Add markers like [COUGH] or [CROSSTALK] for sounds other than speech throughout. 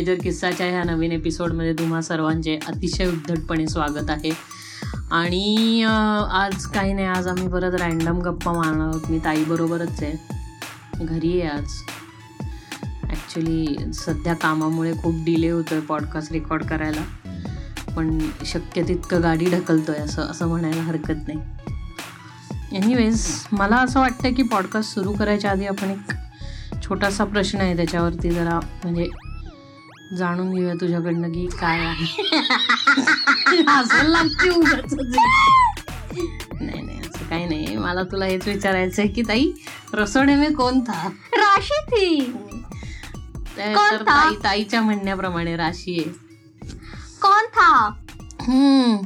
Major किस्साच्या ह्या नवीन एपिसोडमध्ये तुम्हा सर्वांचे अतिशय उद्धटपणे स्वागत आहे. आणि आज काही नाही आज आम्ही परत रॅन्डम गप्पा मारणार आहोत. मी ताईबरोबरच आहे. घरी आहे आज. ॲक्च्युली सध्या कामामुळे खूप डिले होतो आहे पॉडकास्ट रेकॉर्ड करायला. पण शक्य तितकं गाडी ढकलतोय असं असं म्हणायला हरकत नाही. एनिवेज मला असं वाटतं की पॉडकास्ट सुरू करायच्या आधी आपण एक छोटासा प्रश्न आहे त्याच्यावरती जरा म्हणजे जाणून घेऊया तुझ्याकडनं की काय आहे. [LAUGHS] लागते. [LAUGHS] नाही नाही असं काही नाही. मला तुला हेच विचारायचं आहे की ताई रसोडे में कोण था राशी तर था? ताई ताईच्या म्हणण्याप्रमाणे राशी आहे. था हम्म.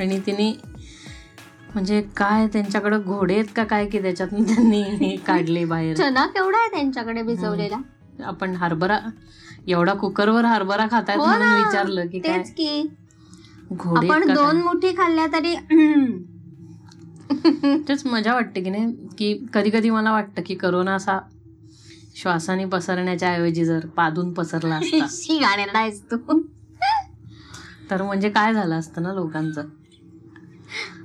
आणि तिने म्हणजे काय त्यांच्याकडे घोडे आहेत का काय की त्याच्यातून त्यांनी काढले बाहेर? चना केवढा आहे त्यांच्याकडे भिजवलेला? आपण हरभरा एवढा कुकरवर हरभरा खातायत हो म्हणून ना. विचारलं की काय? तेच की. घोडे आपण का दोन मुठी खाल्ल्या तरी. काय? [LAUGHS] तेच मजा वाटते की नाही? की कधी कधी मला वाटतं की करोना असा श्वासाने पसरण्याच्या ऐवजी जर पादून पसरला असता. [LAUGHS] शी गाणेरडा आहेस तू. [LAUGHS] तर म्हणजे काय झालं असतं ना लोकांचं?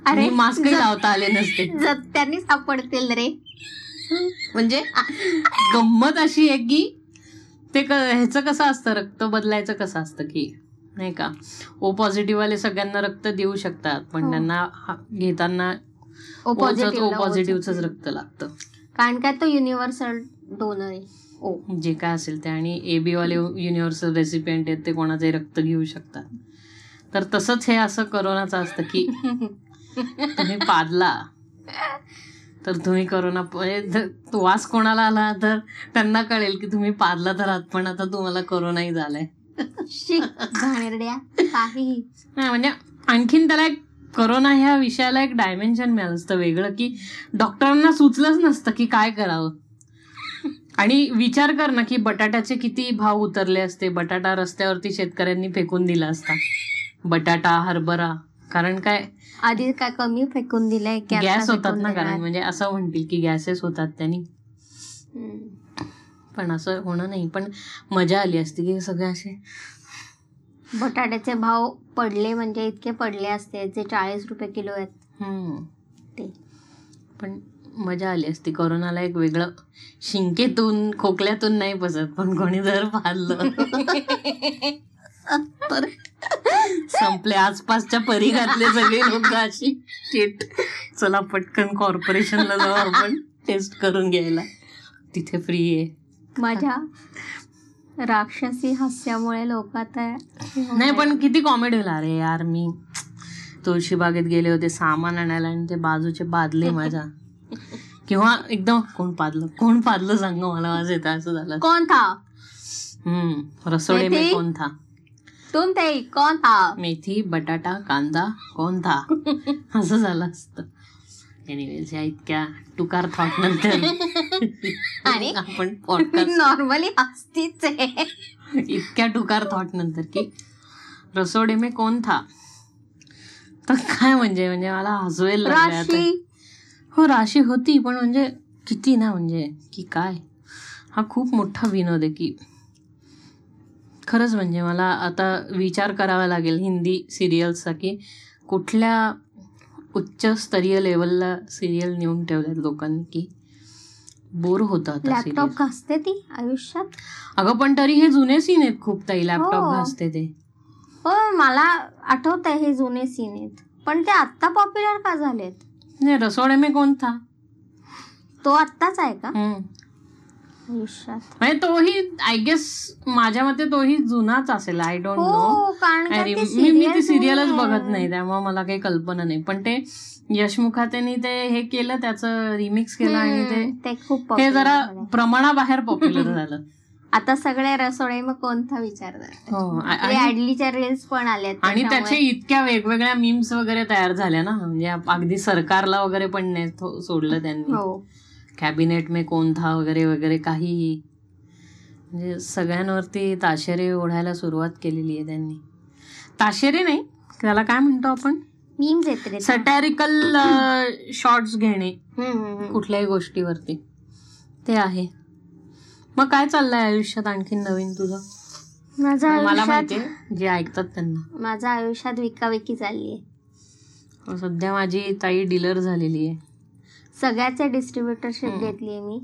अरे आणि मास्कही लावता आले नसते. जप्त्यांनी सापडतील रे. म्हणजे गंमत अशी आहे की ते क ह्याचं कसं असतं? रक्त बदलायचं कसं असतं की? नाही का? ओ पॉझिटिव्ह वाले सगळ्यांना रक्त देऊ शकतात पण हो. त्यांना घेताना ओ ओ पॉझिटिव्ह पॉझिटिव्हच रक्त लागतं. कारण काय तो युनिव्हर्सल डोनर आहे. ओ जे काय असेल ते. आणि ए बी वाले युनिव्हर्सल रेसिपियंट आहेत ते कोणाचे रक्त घेऊ शकतात. तर तसंच हे असं करोनाचं असतं की [LAUGHS] तुम्ही पादला तर तुम्ही करोना म्हणजे तो वास कोणाला आला तर त्यांना कळेल की तुम्ही पादला तर आहात पण आता तुम्हाला करोनाही झालाय. काही. म्हणजे आणखीन त्याला एक करोना ह्या विषयाला एक डायमेन्शन मिळालं असतं वेगळं की डॉक्टरांना सुचलंच नसतं की काय करावं. आणि विचार कर ना की बटाट्याचे किती भाव उतरले असते. बटाटा रस्त्यावरती शेतकऱ्यांनी फेकून दिला असता. बटाटा हरभरा कारण काय? आधी काय कमी फेकून दिलंय गॅस होतात ना कारण? म्हणजे असं म्हणतील की गॅसेस होतात त्यांनी. पण असं होणं नाही. पण मजा आली असती की सगळे असे. बटाट्याचे भाव पडले म्हणजे इतके पडले असते जे चाळीस रुपये किलो आहेत. ते. पण मजा आली असती. कोरोनाला एक वेगळं शिंकेतून खोकल्यातून नाही बसत पण कोणी जर पाहिलं. [LAUGHS] [LAUGHS] संपले. आसपासच्या परिघातले सगळे लोक अशी. शेट चला पटकन कॉर्पोरेशनला जाऊ आपण. टेस्ट करून घ्यायला. तिथे फ्री आहे. माझ्या राक्षसी हास्यामुळे लोक आता नाही पण किती कॉमेडी होईल? अरे यार मी तुळशीबागेत गेले होते सामान आणायला आणि ते बाजूचे बादले माझ्या. किंवा एकदम कोण पादलं? कोण पादलं सांग मला वाज येतं असं झालं. कौन था? हम्म रसोडे? कोण था? तुम थे कौन था मेथी बटाटा कांदा कोण था [LAUGHS] असं झालं असतं. एनिवेज या इतक्या टुकार थॉट नंतर आणि? आपण नॉर्मली हसतीच आहे. इतक्या टुकार थॉट नंतर की रसोडे में कोण था तर काय म्हणजे? म्हणजे मला हसवेल हो राशी होती पण म्हणजे किती ना म्हणजे? की काय? हा खूप मोठा विनोद आहे की खरंच म्हणजे मला आता विचार करावा लागेल हिंदी सिरियल्सचा की कुठल्या उच्चस्तरीय लेवलला सिरियल नेऊन ठेवल्यात लोकांनी की बोर होतं लॅपटॉप घासते ती आयुष्यात? अगं पण तरी हे जुने सीन आहेत खूप ताई लॅपटॉप हो. घासते ते. हो मला आठवत आहे हे जुने सीन आहेत. पण ते आत्ता पॉप्युलर का झालेत? नाही रसोडे में कोण था? तो आत्ताच आहे का. आयुष्यात म्हणजे तोही आय गेस माझ्या मते तोही जुनाच असेल. आय डोंट नो हो अरे मी मी ती सिरियलच बघत. नाही त्यामुळे मला काही कल्पना नाही. पण ते यशमुखातेनी ते हे केलं त्याचं रिमिक्स केलं आणि ते खूप हे जरा. प्रमाणाबाहेर पॉप्युलर [LAUGHS] झालं. आता सगळे रसोडे मग कोणता विचार हो ऍडलीच्या रील्स पण आल्यात आणि त्याचे. इतक्या वेगवेगळ्या मीम्स वगैरे तयार झाल्या ना. म्हणजे अगदी सरकारला वगैरे पण नाही सोडलं त्यांनी. हो. कॅबिनेट में कोण था वगैरे वगैरे काहीही. म्हणजे सगळ्यांवरती ताशेरे ओढायला सुरुवात केलेली आहे त्यांनी. ताशेरे नाही त्याला काय म्हणतो आपण? मीम्स येत रे सटॅरिकल शॉर्ट्स घेणे. कुठल्याही गोष्टीवरती. ते आहे. मग काय चाललंय आयुष्यात आणखीन नवीन तुझं? माझ्या मला माहितीये जे ऐकतात त्यांना. माझ्या आयुष्यात विकाविकी चालली आहे. हो, सध्या माझी ताई डीलर झालेली आहे. सगळ्याचे डिस्ट्रीब्युटरशिप हम्म. घेतली आहे मी.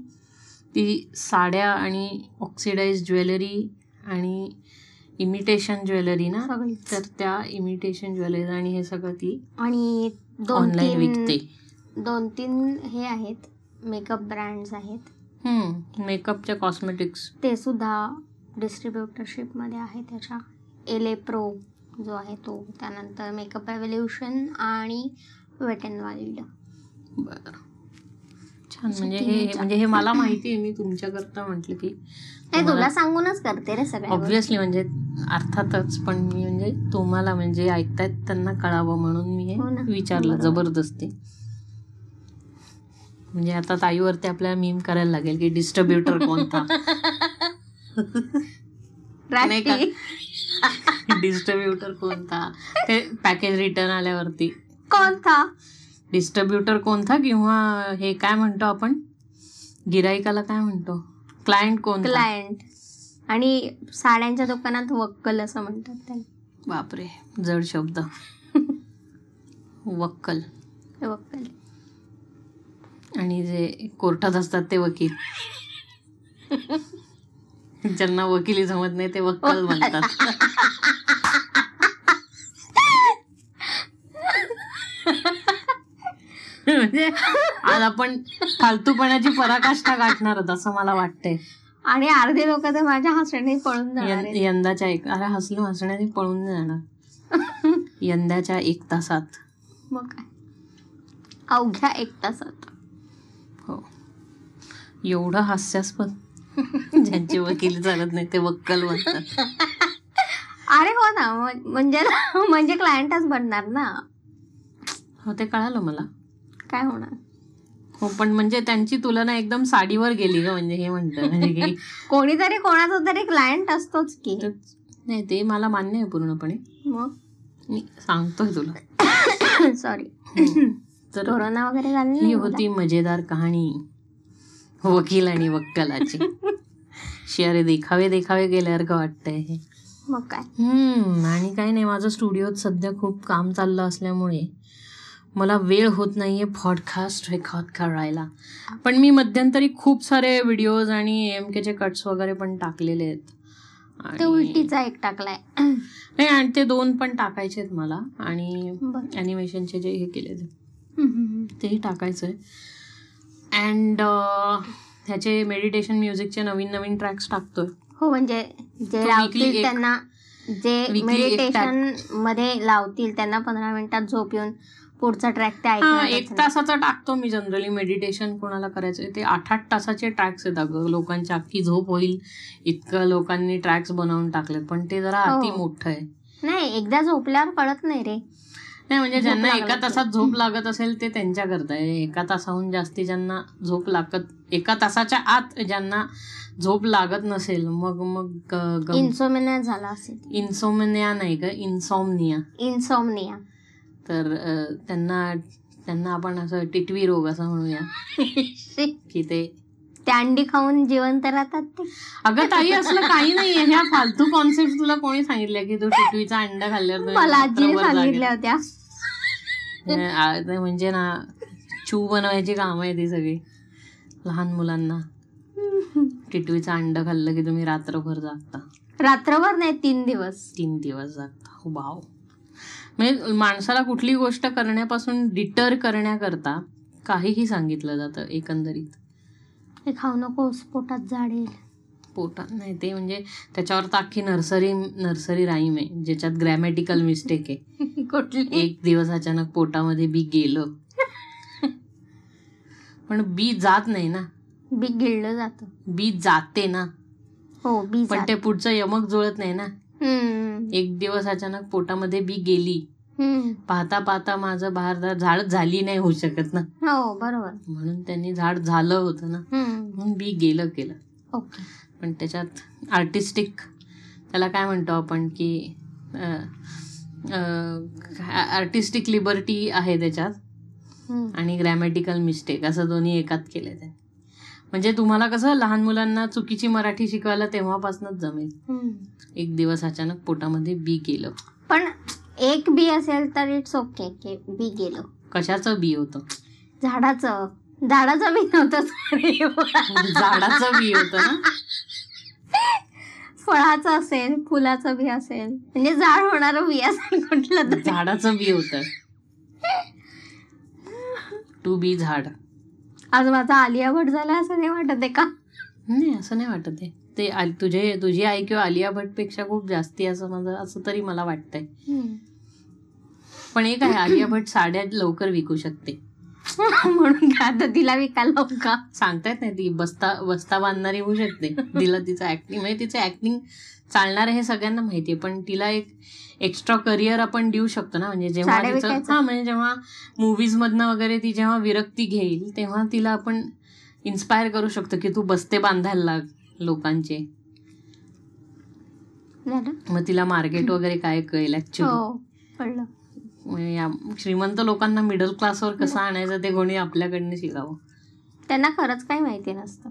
ती साड्या आणि ऑक्सिडाइज ज्वेलरी आणि इमिटेशन ज्वेलरी ना सगळीच. तर त्या इमिटेशन ज्वेलरी आणि हे सगळं ती आणि दोन ऑनलाईन तीन विकते. दोन तीन हे आहेत मेकअप ब्रँड्स आहेत. हम्म मेकअपच्या कॉस्मेटिक्स ते सुद्धा डिस्ट्रीब्युटरशिपमध्ये आहे त्याच्या एले प्रो जो आहे तो त्यानंतर मेकअप रेव्होल्युशन आणि वेट अँड वाईल्ड बर. छान म्हणजे हे. म्हणजे हे मला माहिती आहे मी तुमच्याकरता म्हटलं की नाही तुला सांगूनच करते रे गोष्टी. ऑब्विसली म्हणजे अर्थातच पण मी म्हणजे तुम्हाला म्हणजे ऐकतायत त्यांना कळावं म्हणून मी हो विचारलं. जबरदस्ती म्हणजे आता ताईवरती आपल्याला मीम करायला लागेल की डिस्ट्रीब्युटर कोणता नाही का? [LAUGHS] डिस्ट्रीब्युटर कोणता ते पॅकेज रिटर्न आल्यावरती कोणता डिस्ट्रीब्युटर कोणता किंवा हे काय म्हणतो आपण? गिराईकाला काय म्हणतो? क्लायंट कोणता? क्लायंट. आणि साड्यांच्या दुकानात वक्कल असं म्हणतात त्याला. बापरे जड शब्द. वक्कल. वक्कल. आणि जे कोर्टात असतात ते वकील. ज्यांना वकिली जमत नाही ते वक्कल म्हणतात. [LAUGHS] म्हणजे आज आपण फालतूपणाची पराकाष्ठा गाठणार आहोत असं मला वाटतंय. आणि अर्धे लोक तर माझ्या हसण्याने पळून जाणार यं- आहेत. यंदाच्या एक अरे हसलो हसण्याने पळून नाही जाणार. [LAUGHS] यंदाच्या एक तासात. मग काय? अवघ्या एक तासात. हो. एवढं हास्यास्पद. ज्यांची वकील चालत नाही ते वक्कल म्हणतात. अरे हो ना. म्हणजे म्हणजे क्लायंटच बनणार ना. हो ते कळालं मला. काय होणार? हो पण म्हणजे त्यांची तुलना एकदम साडीवर गेली ग म्हणजे हे म्हणतं म्हणजे की [LAUGHS] कोणीतरी कोणाचा तरी क्लायंट असतोच की. नाही ते मला मान्य आहे पूर्णपणे. मग? मी सांगतोय तुला. [COUGHS] सॉरी तर कोरोना वगैरे झाली ही होती मजेदार कहाणी. वकील आणि वक्कलाची. [LAUGHS] शेअरे देखावे देखावे गेल्यासारखं वाटतंय हे. मग काय? हम्म आणि काही नाही माझं स्टुडिओत सध्या खूप काम चाललं असल्यामुळे मला वेळ होत नाहीये पॉडकास्ट रेकॉर्ड करायला. पण मी मध्यंतरी खूप सारे व्हिडिओज आणि एम केचे कट्स वगैरे पण टाकलेले आहेत. उलटीचा एक टाकलाय. [CLEARS THROAT] नाही आणि ते दोन पण टाकायचे आहेत मला. आणि बरं. ॲनिमेशनचे जे हे केले तेही टाकायचं आहे अँड ह्याचे मेडिटेशन म्युझिकचे नवीन नवीन ट्रॅक्स टाकतोय. हो म्हणजे जे लावतील त्यांना जे मेडिटेशनमध्ये लावतील त्यांना पंधरा मिनिटात झोप येऊन पुढचा ट्रॅक ते हा एक तासाचा टाकतो मी जनरली मेडिटेशन कोणाला करायचं ते आठ आठ तासाचे ट्रॅक्स आहेत अगं. लोकांची अख्खी झोप होईल. इतकं लोकांनी ट्रॅक्स बनवून टाकलेत पण ते जरा हो. अति मोठं आहे. नाही एकदा झोपल्यावर कळत नाही रे. नाही म्हणजे ज्यांना एका. तासात झोप लागत असेल ते त्यांच्या करता एका तासाहून जास्ती ज्यांना झोप लागत एका तासाच्या आत ज्यांना झोप लागत नसेल मग मग इन्सोमिनिया झाला असेल. इन्सोमनिया नाही का इन्सॉमनिया इन्सोमनिया तर त्यांना त्यांना आपण असं टिटवी रोग असं म्हणूया. [LAUGHS] की ते ते अंडी खाऊन जिवंत राहतात ते. अगं ताई असलं काही नाहीये. ह्या फालतू कॉन्सेप्ट तुला कोणी सांगितलं की तू टिटवीचा अंडा खाल्ल्यावर मला आजीने रात्रभर सांगितल्या. होत्या. म्हणजे ना चू बनवायची कामं आहे ती सगळी. लहान मुलांना. टिटवीचं अंड खाल्लं की तुम्ही रात्रभर जागता. रात्रभर नाही तीन दिवस. तीन दिवस जागता. हो भाव म्हणजे माणसाला कुठली गोष्ट करण्यापासून डिटर करण्याकरता काहीही सांगितलं जातं एकंदरीत. हे खाऊ नकोस पोटात झाडेल पोटात नाही ते म्हणजे त्याच्यावर तर अख्खी नर्सरी नर्सरी राईम आहे ज्याच्यात ग्रॅमॅटिकल मिस्टेक आहे. [LAUGHS] कुठली? एक दिवस अचानक पोटामध्ये बी गेलं. पण बी जात नाही ना. बी गिळलं जातं. बी जाते ना. हो बी पण ते पुढचं यमक जुळत नाही ना. एक दिवस अचानक पोटामध्ये बी गेली. पाहता पाहता माझं बाहेर झाड झाली नाही होऊ शकत ना. हो बरोबर. म्हणून त्यांनी झाड झालं होतं ना. म्हणून बी गेलं केलं. ओके. पण त्याच्यात आर्टिस्टिक त्याला काय म्हणतो आपण की आर्टिस्टिक लिबर्टी आहे त्याच्यात. आणि ग्रॅमॅटिकल मिस्टेक असं दोन्ही एकात केलं त्यांनी. म्हणजे तुम्हाला कसं लहान मुलांना चुकीची मराठी शिकवायला तेव्हापासूनच जमेल. एक दिवस अचानक पोटामध्ये बी गेलं. पण एक बी असेल तर इट्स ओके की बी गेलो. कशाचं बी होतं? झाडाचं. झाडाचं बी नव्हतं. झाडाचं बी होतं ना? फळाचं असेल फुलाचं बी असेल. म्हणजे झाड होणारं बी असेल कुठलं तरी. झाडाचं बी होतं. टू बी झाड. आज माझा आलिया भट झाला असं नाही वाटत आहे का? नाही असं नाही वाटत आहे. ते तुझे तुझी आई किंवा आलिया भटपेक्षा खूप जास्ती असं माझं असं तरी मला वाटतंय. पण एक आहे आलिया भट साड्या लवकर विकू शकते. [LAUGHS] म्हणून काय आता तिला विकायला का? सांगता येत नाही ती बस्ता बस्ता बांधणारी होऊ शकते. तिला तिचं ऍक्टिंग म्हणजे तिचं ऍक्टिंग चालणार आहे हे सगळ्यांना माहिती आहे पण तिला एक एक्स्ट्रा करिअर आपण देऊ शकतो ना. म्हणजे जेव्हा? हा म्हणजे जेव्हा मूवीज मधनं वगैरे ती जेव्हा विरक्ती घेईल तेव्हा तिला आपण इन्स्पायर करू शकतो की तू बस्ते बांधायला लाग लोकांचे. मग तिला मार्केट वगैरे काय कळेल ऍक्च्युली हो श्रीमंत लोकांना मिडल क्लासवर कसं आणायचं ते कोणी आपल्याकडनं शिकावं. त्यांना खरंच काही माहिती नसतं.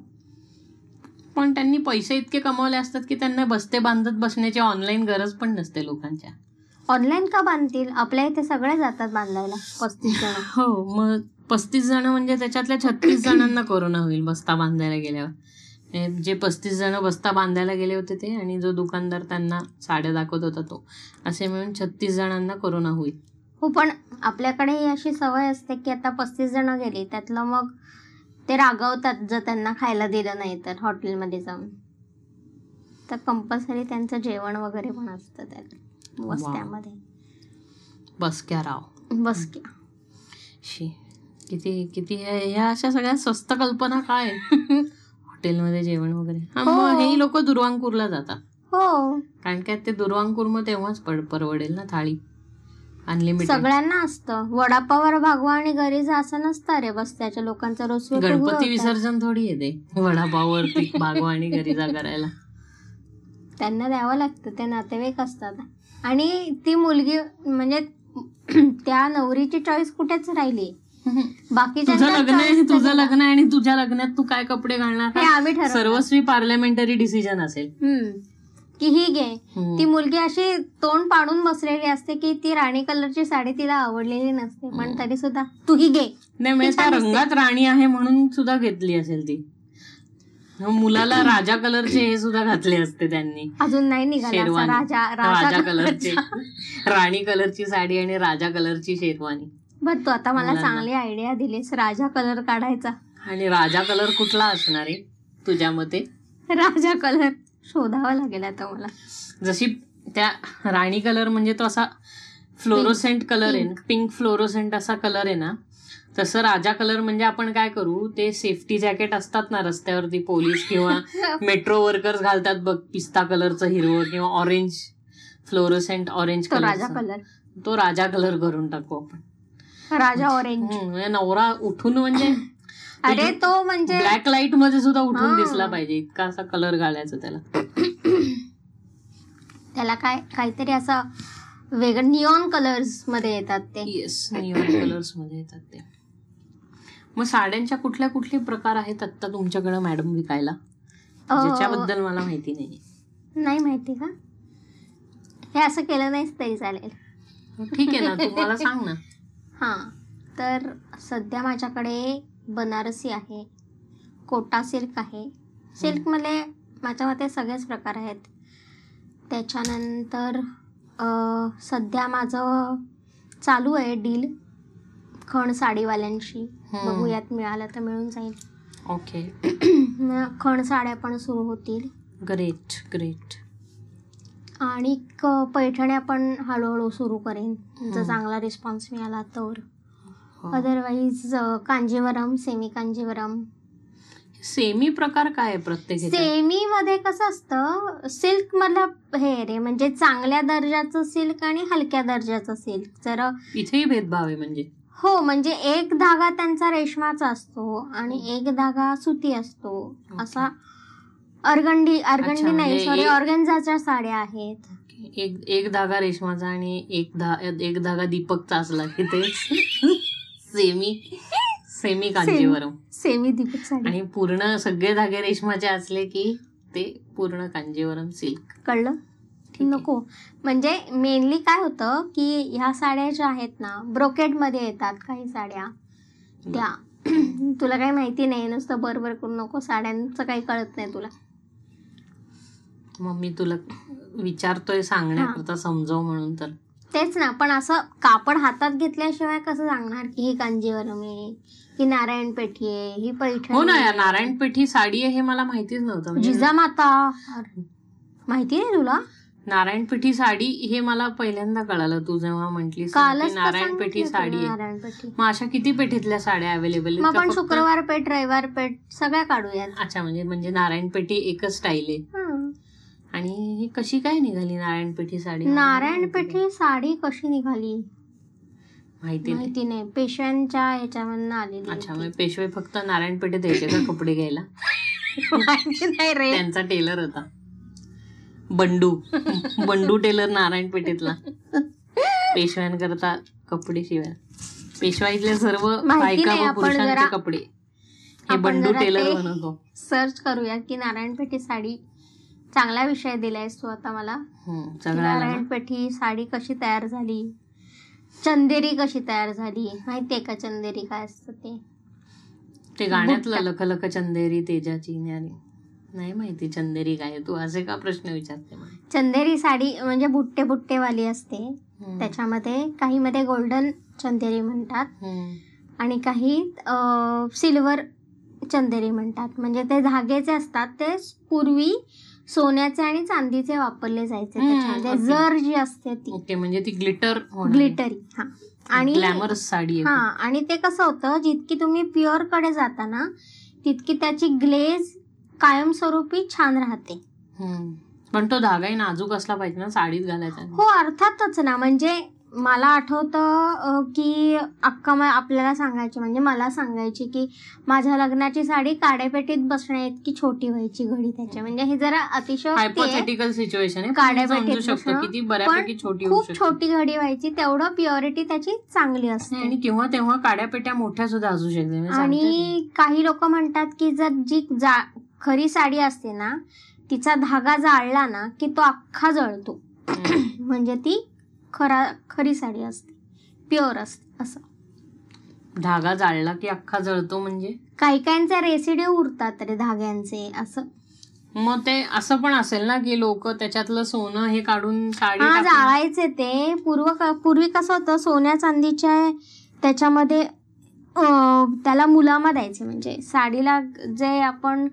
पण त्यांनी पैसे इतके कमवले असतात की त्यांना बस्ते बांधत बसण्याची ऑनलाईन गरज पण नसते लोकांच्या. ऑनलाईन का बांधतील? आपल्या इथे सगळे जातात बांधायला पस्तीस जण. [LAUGHS] हो मग पस्तीस जण म्हणजे त्याच्यातल्या छत्तीस जणांना कोरोना होईल बस्ता बांधायला गेल्यावर. जे पस्तीस जण बस्ता बांधायला गेले होते ते आणि जो दुकानदार त्यांना साड्या दाखवत होता तो असे मिळून छत्तीस जणांना कोरोना होईल. हो पण आपल्याकडे ही अशी सवय असते की आता पस्तीस जण गेली त्यातलं मग ते रागवतात जर त्यांना खायला दिलं नाही तर हॉटेलमध्ये जाऊन. तर कंपल्सरी त्यांचं जेवण वगैरे पण असतं त्यात. वस्त्यामध्ये. बसक्या राव. बस की शी किती किती ह्या अशा सगळ्या स्वस्त कल्पना काय? [LAUGHS] हॉटेलमध्ये जेवण वगैरे. हा हो. लोक दुर्वांकूरला जातात. हो. कारण काय ते दुर्वांकूर मग तेव्हाच परवडेल ना थाळी. अनलिमिटेड सगळ्यांना असतं. वडापावर भागवा आणि घरी जा असं नसतं रे बस्त्याच्या लोकांचा रोज गणपती विसर्जन थोडी येते वडापाववर पीक [LAUGHS] भागवा आणि घरी जा करायला. त्यांना द्यावं लागतं. ते नातेवाईक असतात. आणि ती मुलगी म्हणजे त्या नवरीची चॉईस कुठेच राहिली. बाकीच्या तुझं लग्न आहे तुझं लग्न आहे आणि तुझ्या लग्नात तू काय कपडे घालणार? आम्ही ठरवलं. सर्वस्वी पार्लमेंटरी डिसिजन असेल. हम्म. की ही घे. ती मुलगी अशी तोंड पाडून बसलेली असते की ती राणी कलरची साडी तिला आवडलेली नसते. पण तरी सुद्धा तू ही घे. नाही म्हणजे. रंगात राणी आहे म्हणून सुद्धा घेतली असेल ती. मुलाला राजा कलरचे हे सुद्धा घातले असते त्यांनी. अजून नाही निघाला राजा राजा कलरची. राणी कलरची साडी आणि राजा कलरची शेरवानी. बर तू आता मला. चांगली आयडिया दिलीस. राजा कलर काढायचा. आणि राजा कलर कुठला असणार आहे तुझ्या मते? राजा कलर. शोधावा लागेल आता मला. जशी त्या राणी कलर म्हणजे तो असा फ्लोरोसेंट कलर आहे. पिंक फ्लोरोसेंट असा कलर आहे ना तसं राजा कलर म्हणजे आपण काय करू ते सेफ्टी जॅकेट असतात ना रस्त्यावरती पोलीस किंवा [LAUGHS] मेट्रो वर्कर्स घालतात बघ पिस्ता कलरचं हिरवं किंवा ऑरेंज फ्लोरोसेंट ऑरेंज तो राजा कलर कलर. तो राजा कलर करून टाकू आपण. राजा ऑरेंज नवरा उठून म्हणजे [CLEARS THROAT] अरे तो म्हणजे ब्लॅक लाइटमध्ये सुद्धा उठून. दिसला पाहिजे इतका असा कलर घालायचा त्याला. [CLEARS THROAT] त्याला काय काहीतरी असं वेगळं निऑन कलर्समध्ये येतात ते. येस निऑन कलर्समध्ये येतात ते. मग साड्यांच्या कुठल्या कुठले प्रकार आहेत आता तुमच्याकडे मॅडम विकायला? अं, ज्याच्याबद्दल मला माहिती नाही नाही माहिती का? हे असं केलं नाहीच तरी चालेल. ठीक आहे ना तू मला सांग ना. [LAUGHS] हां तर सध्या माझ्याकडे बनारसी आहे कोटा सिल्क आहे. सिल्कमध्ये माझ्या मते सगळेच प्रकार आहेत. त्याच्यानंतर सध्या माझं चालू आहे डील खण साडीवाल्यांशी. बघूयात मिळालं तर मिळून जाईल. ओके. [CLEARS THROAT] खण साड्या पण सुरू होतील. Great great. आणि क- पैठण्या पण हळूहळू सुरू करेन. जर. चांगला रिस्पॉन्स मिळाला तर. Otherwise Kanjivaram semi Kanjivaram semi प्रकार काय आहे प्रत्येक ह्याच्यात? सेमी मध्ये कसं असतं सिल्क मधलं हे रे म्हणजे चांगल्या दर्जाचं सिल्क आणि हलक्या दर्जाचं सिल्क. जर इथेही भेदभाव आहे म्हणजे? हो म्हणजे एक धागा त्यांचा रेशमाचा असतो आणि एक धागा सुती असतो. असा अर्गंडी अर्गंडी अच्छा, नाही म्हणजे सॉरी एक- ऑर्गन्झाच्या साड्या आहेत. एक एक धागा रेशमाचा आणि एक धा एक धागा दीपकचा असला की ते. [LAUGHS] Semi semi Kanjivaram. Semi Deepak sari आणि पूर्ण सगळे धागे रेशमाचे असले की ते पूर्ण कांजीवरम सिल्क. कळलं. नको. म्हणजे मेनली काय होतं की ह्या साड्या ज्या आहेत ना ब्रोकेडमध्ये येतात काही साड्या. त्या. [CLEARS THROAT] तुला काही माहिती नाही नुसतं बरोबर करू नको साड्यांचं काही कळत नाही तुला. मग मी तुला विचारतोय सांगण्याकरता समजव म्हणून तर. तेच ना पण असं कापड हातात घेतल्याशिवाय कसं सांगणार की ही कांजीवरम आहे ही नारायण पेठी आहे ही पैठणी हो ना. या नारायण पेठी साडी आहे हे मला माहितीच नव्हतं. म्हणजे जिजामाता माहिती नाही तुला? नारायण पेठी साडी हे मला पहिल्यांदा कळालं. तू जेव्हा तर नारायण पेठी साडी मग अशा किती पेठीतल्या साड्या अवेलेबल मग आपण शुक्रवार पेठ रविवार पेठ सगळ्या काढूयात. अच्छा म्हणजे म्हणजे नारायण पेठी एकच स्टाईल आहे. आणि ही कशी काय निघाली नारायण पेठी साडी? नारायण पेठी साडी कशी निघाली? माहिती नाही. माहिती नाही. पेशव्यांच्या ह्याच्यामधनं आलेली अच्छा. मग पेशवे फक्त नारायण पेठेत यायचे का कपडे घ्यायला? माहिती नाही रे. त्यांचा टेलर होता. बंडू. बंडू टेलर नारायण पेठेतला. पेशव्यांकरता कपडे शिवाय. पेशवाईतले सर्व बायका व पुरुषांचे कपडे. हे बंडू टेलर ते- बनवतो सर्च करूया की नारायण पेठी साडी चांगला विषय दिलायस तू आता मला हम्म, की सगळ्याला नारायण ना. पेठी साडी कशी तयार झाली चंदेरी कशी तयार झाली माहितीये का चंदेरी काय असतं ते ते गाण्यातलं बुट्टा. लख लख चंदेरी तेजाची न्यारी नाही माहिती चंदेरी काय. तू असे का प्रश्न विचारते? चंदेरी साडी म्हणजे बुट्टे बुट्टेवाली असते हम्म. त्याच्यामध्ये काही मध्ये गोल्डन चंदेरी म्हणतात. आणि काही सिल्वर चंदेरी म्हणतात म्हणजे ते धागेचे असतात ते पूर्वी सोन्याचे आणि चांदीचे वापरले जायचे त्याच्यामध्ये. जर जी असते ती. ओके म्हणजे ती ग्लिटर ग्लिटरी हा. आणि ग्लॅमरस साडी हा आणि ते कसं होतं जितकी तुम्ही प्युअरकडे जाता ना तितकी त्याची ग्लेज कायमस्वरूपी छान राहते. पण तो धागाही नाजूक असला पाहिजे ना साडीत घालायचा. हो अर्थातच ना. म्हणजे मला आठवतं की अक्का मा- आपल्याला सांगायची म्हणजे मला सांगायची की माझ्या लग्नाची साडी काड्यापेटीत बसण्या इतकी छोटी व्हायची घडी त्याच्या. म्हणजे हे जरा. हायपोथेटिकल सिच्युएशन आहे. छोटी खूप छोटी घडी व्हायची तेवढं प्युरिटी त्याची चांगली असते. आणि तेव्हा काड्या पेट्या मोठ्या सुद्धा असू शकते. आणि काही लोक म्हणतात की जर जी जा खरी साडी असते ना तिचा धागा जाळला ना की तो अख्खा जळतो. [CLEARS THROAT] म्हणजे ती खरा खरी साडी असते. प्युअर असते असं. धागा जाळला की अख्खा जळतो म्हणजे? काही काहींचे रेसिड्यू उरतात रे धाग्यांचे असं. मग ते असं पण असेल ना की लोक त्याच्यातलं सोनं हे काढून साडी हा टाकून- जाळायचे ते. पूर्व पूर्वी कसं होतं सोन्या चांदीच्या त्याच्यामध्ये अं, त्याला मुलामा द्यायचे. म्हणजे साडीला जे आपण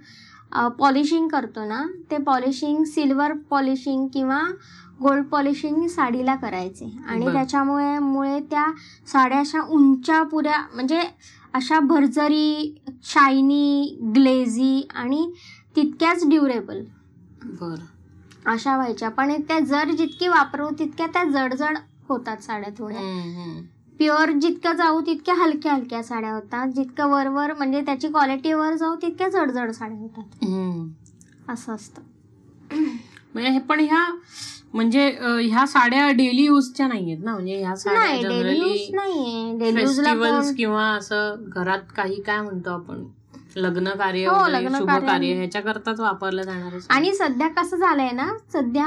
पॉलिशिंग करतो ना ते पॉलिशिंग सिल्वर पॉलिशिंग किंवा गोल्ड पॉलिशिंग साडीला करायचे. आणि. त्याच्यामुळे मुळे त्या साड्या अशा उंच्या पुऱ्या म्हणजे अशा भरजरी शायनी ग्लेझी आणि तितक्याच ड्युरेबल. बर. अशा व्हायच्या. पण त्या जर जितकी वापरू तितक्या त्या जडजड होतात साड्या थोड्या. प्युअर जितकं जाऊ तितक्या हलक्या हलक्या साड्या होतात. जितकं वरवर म्हणजे त्याची क्वालिटी वर जाऊ तितक्या जडजड साड्या होतात. असं असतं. म्हणजे हे पण ह्या म्हणजे ह्या साड्या डेली युजच्या नाहीयेत ना म्हणजे ह्या साड्या जनरली फेस्टिवल्स किंवा असं घरात काही काय म्हणतो आपण लग्न कार्य हो, शुभ कार्य. कार्य ह्याच्या करताच वापरल्या जाणारे. आणि सध्या कसं झालंय ना सध्या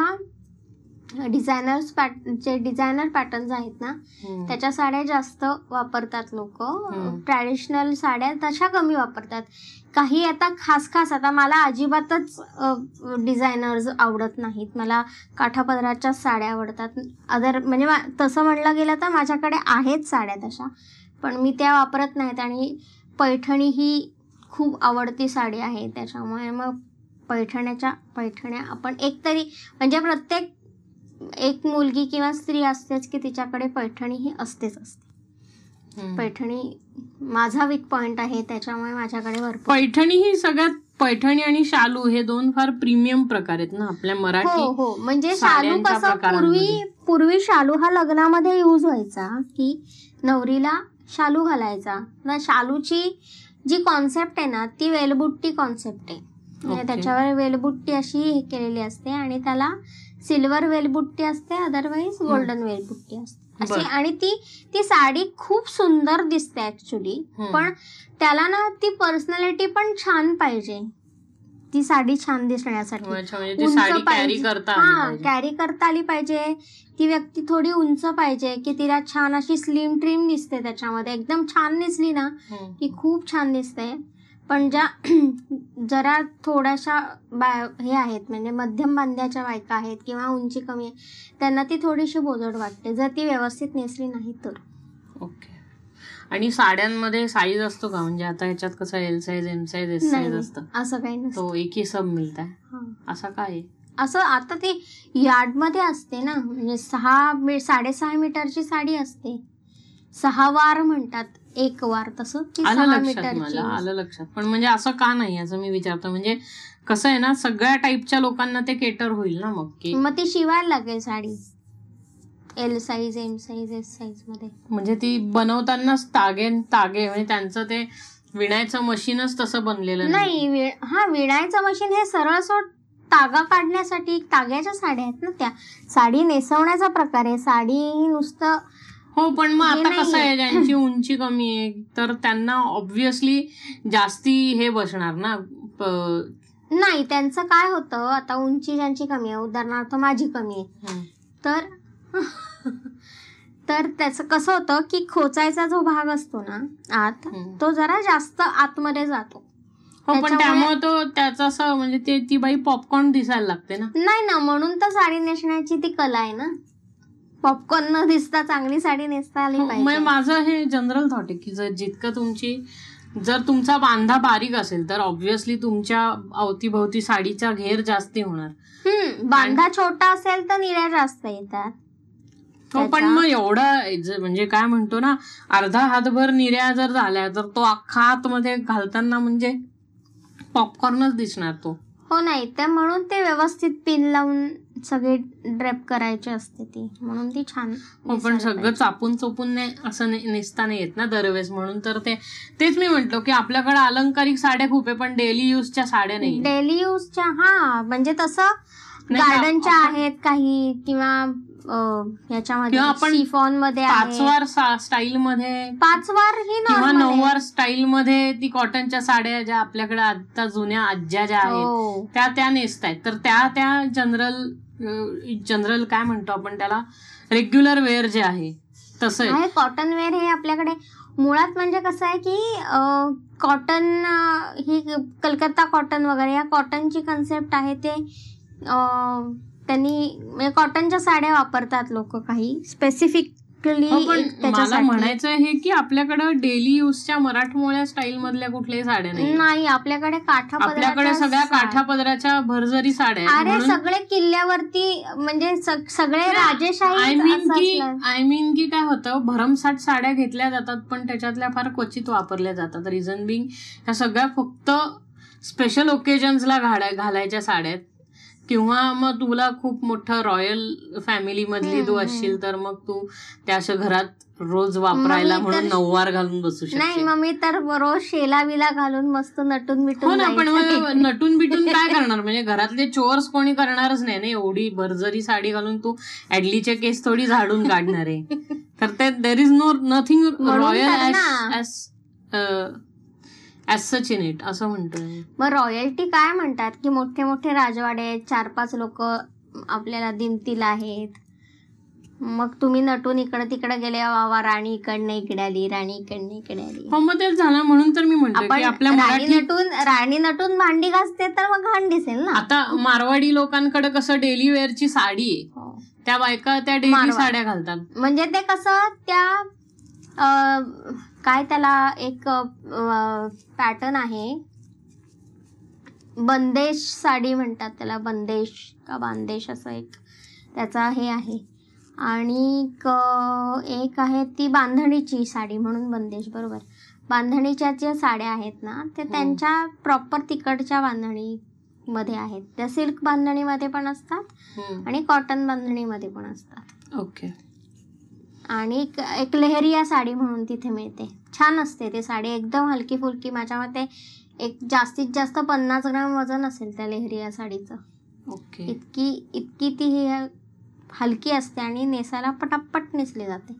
डिझायनर्स पॅट जे डिझायनर पॅटर्न्स आहेत ना. त्याच्या साड्या जास्त वापरतात लोक. ट्रॅडिशनल साड्या तशा कमी वापरतात. काही आता खास खास आता मला अजिबातच डिझायनर्स आवडत नाहीत. मला काठापदराच्या साड्या आवडतात. अदर म्हणजे तसं म्हणलं गेलं तर माझ्याकडे आहेत साड्या तशा पण मी त्या वापरत नाहीत आणि पैठणी ही खूप आवडती साडी आहे. त्याच्यामुळे मग पैठण्याच्या पैठण्या आपण एकतरी म्हणजे प्रत्येक एक मुलगी किंवा स्त्री असतेच की तिच्याकडे पैठणी ही असतेच असते. पैठणी माझा वीक पॉइंट आहे त्याच्यामुळे माझ्याकडे भरपूर पैठणी ही सगळ्यात पैठणी आणि शालू हे दोन फार प्रीमियम प्रकार आहेत ना आपल्या हो मराठी हो म्हणजे शालू कसं. पूर्वी पूर्वी शालू हा लग्नामध्ये यूज व्हायचा की नवरीला शालू घालायचा ना शालूची जी कॉन्सेप्ट आहे ना ती वेलबुट्टी कॉन्सेप्ट आहे म्हणजे. त्याच्यावर वेलबुट्टी अशी हे केलेली असते आणि त्याला सिल्वर वेलबुट्टी असते अदरवाईज गोल्डन वेलबुट्टी असते. अशी. आणि ती ती साडी खूप सुंदर दिसते ऍक्च्युली. पण त्याला ना ती पर्सनॅलिटी पण छान पाहिजे. ती साडी छान दिसण्यासाठी हा पाहिजे. कॅरी करता आली पाहिजे. ती व्यक्ती थोडी उंच पाहिजे की तिला छान अशी स्लिम ट्रिम दिसते त्याच्यामध्ये. एकदम छान दिसली ना. की खूप छान दिसते. पण ज्या [CLEARS THROAT] जरा थोड्याशा बा हे आहेत म्हणजे मध्यम बांध्याच्या बायका आहेत किंवा उंची कमी आहे त्यांना ती थोडीशी बोजड वाटते. जर ती व्यवस्थित नेसली नाही तर. ओके. आणि साड्यांमध्ये साईज असतो का? म्हणजे आता ह्याच्यात कसं L size M size S नाही साईज नाही, असतं? असं काही नसतं. तो एक ही सब मिळत आहे हा. असा काय आहे? असं आता ते यार्डमध्ये असते ना. म्हणजे सहा साडेसहा मीटरची साडी असते. सहा वार म्हणतात. एक वार तसं आलं लक्षात मला आलं लक्षात. पण म्हणजे असं का नाही असं मी विचारतो. म्हणजे कसं आहे ना सगळ्या टाईपच्या लोकांना ते केटर होईल ना मग की मग ती शिवायला लागेल sari. L size M size S साईजमध्ये. म्हणजे ती बनवतानाच तागे तागे म्हणजे त्यांचं ते विणायचं मशीनच तसं बनलेलं नाही. हा विणायचं मशीन हे सरळ सोड तागा काढण्यासाठी ताग्याच्या साड्या आहेत ना त्या. साडी नेसवण्याचा प्रकार आहे. साडी ही नुसतं हो पण मग आता कसं. आहे ज्यांची उंची कमी आहे तर त्यांना ऑब्विसली जास्ती हे बसणार ना नाही त्यांचं काय होतं आता उंची ज्यांची कमी आहे उदाहरणार्थ माझी कमी आहे. तर [LAUGHS] तर त्याचं कसं होतं की खोचायचा जो भाग असतो ना आत. तो जरा जास्त आतमध्ये जातो हो पण त्यामुळे तो त्याचं असं म्हणजे ते ती बाई पॉपकॉर्न दिसायला लागते ना नाही ना म्हणून तर साडी नेसण्याची ती कला आहे ना पॉपकॉर्न न दिसता चांगली साडी नेसता आली हो, पाहिजे. मग माझं हे जनरल थॉट आहे की जर जितकं तुमची जर तुमचा बांधा बारीक असेल तर ऑब्व्हियसली तुमच्या अवतीभोवती साडीचा घेर जास्ती होणार. हम्म बांधा छोटा असेल तर निऱ्या जास्त येतात. हो पण मग एवढा ज- म्हणजे काय म्हणतो ना अर्धा हातभर निर्या जर झाल्या तर तो अख्खा हातमध्ये घालताना म्हणजे पॉपकॉर्नच दिसणार तो. हो नाही तर म्हणून ते व्यवस्थित पिन लावून सगळी ड्रेप करायची असते ती. म्हणून ती छान हो पण सगळं. चापून चोपून नाही असं नेसता नाही येत ना दरवेळेस. म्हणून तर ते तेच मी म्हंटलो की आपल्याकडे अलंकारिक साड्या खूप आहे पण डेली युजच्या साड्या नाही. डेली यूजच्या हा म्हणजे तसं गार्डनच्या आहेत काही किंवा याच्यामध्ये आपण मध्ये पाचवार स्टाईल मध्ये पाच वार ही किंवा. नऊवार स्टाईल मध्ये ती कॉटनच्या साड्या ज्या आपल्याकडे आता जुन्या आज्या ज्या आहेत हो. त्या त्या नेसतायत. तर त्या त्या जनरल जनरल काय म्हणतो आपण त्याला? रेग्युलर वेअर जे आहे तसं आहे. कॉटन वेअर हे आपल्याकडे मुळात म्हणजे कसं आहे की कॉटन ही कलकत्ता कॉटन वगैरे या कॉटनची कन्सेप्ट आहे ते त्यांनी म्हणजे कॉटनच्या साड्या वापरतात लोक काही स्पेसिफिक हो, पण मला म्हणायचं हे की आपल्याकडे डेली युजच्या मराठमोळ्या स्टाईल मधल्या कुठल्याही साड्या नाही नाही आपल्याकडे काठा आपल्याकडे सगळ्या. काठा पदराच्या भरजरी साड्या आहेत. अरे सगळे किल्ल्यावरती म्हणजे सगळे आय राजेशाही मीन असं की. आय मीन की काय होतं भरमसाठ साड्या घेतल्या जातात पण त्याच्यातल्या फार क्वचित वापरल्या जातात रिझन बिंग ह्या सगळ्या फक्त स्पेशल ओकेजन्सला घालाय घालायच्या साड्या आहेत किंवा मग तुला खूप मोठं रॉयल फॅमिली मधली तू असशील तर मग तू त्या अशा घरात रोज वापरायला म्हणून नऊवार घालून बसू नाही शकते मग मी तर रोज शेला बिला घालून मस्त नटून हो बिटून ना पण नटून बिटून काय करणार? म्हणजे घरातले चोर्स कोणी करणारच नाही ना? एवढी भरजरी साडी घालून तू ऍडलीचे केस थोडी झाडून काढणार आहे. तर ते there is no. Nothing royal. As such in it असं म्हणतोय. मग रॉयल्टी काय म्हणतात? की मोठे मोठे राजवाडे आहेत चार पाच लोक आपल्याला दिमतील आहेत. मग तुम्ही नटून इकडे तिकडे गेले वावा राणी इकडनं इकडे आली राणी इकडनं इकडे आली. हो मग तेच झालं म्हणून तर मी म्हणतोय आपण आपल्या राणी मराठी नटून राणी नटून भांडी घासते तर मग घाण दिसेल ना? आता मारवाडी लोकांकडे कसं डेली वेअरची साडी आहे. हो. त्या बायका त्या डेली. साड्या घालतात. म्हणजे ते कसं त्या अं, काय त्याला एक पॅटर्न आहे? बंदेश साडी म्हणतात त्याला बंदेश का बांदेश असं एक त्याचा हे आहे. आणि क- एक आहे ती बांधणीची साडी म्हणून बंदेश बरोबर? बांधणीच्या ज्या साड्या आहेत ना ते त्यांच्या प्रॉपर तिकडच्या बांधणी मध्ये आहेत. त्या सिल्क बांधणीमध्ये पण असतात आणि कॉटन बांधणीमध्ये पण असतात. ओके आणि एक- एक लेहरिया साडी म्हणून तिथे मिळते. छान असते ती साडी. एकदम हलकी फुलकी माझ्या मते एक जास्तीत जास्त पन्नास ग्राम वजन असेल त्या लेहरिया साडीचं. ओके. इतकी इतकी ती ही हलकी असते आणि नेसायला पटापट नेसली जाते.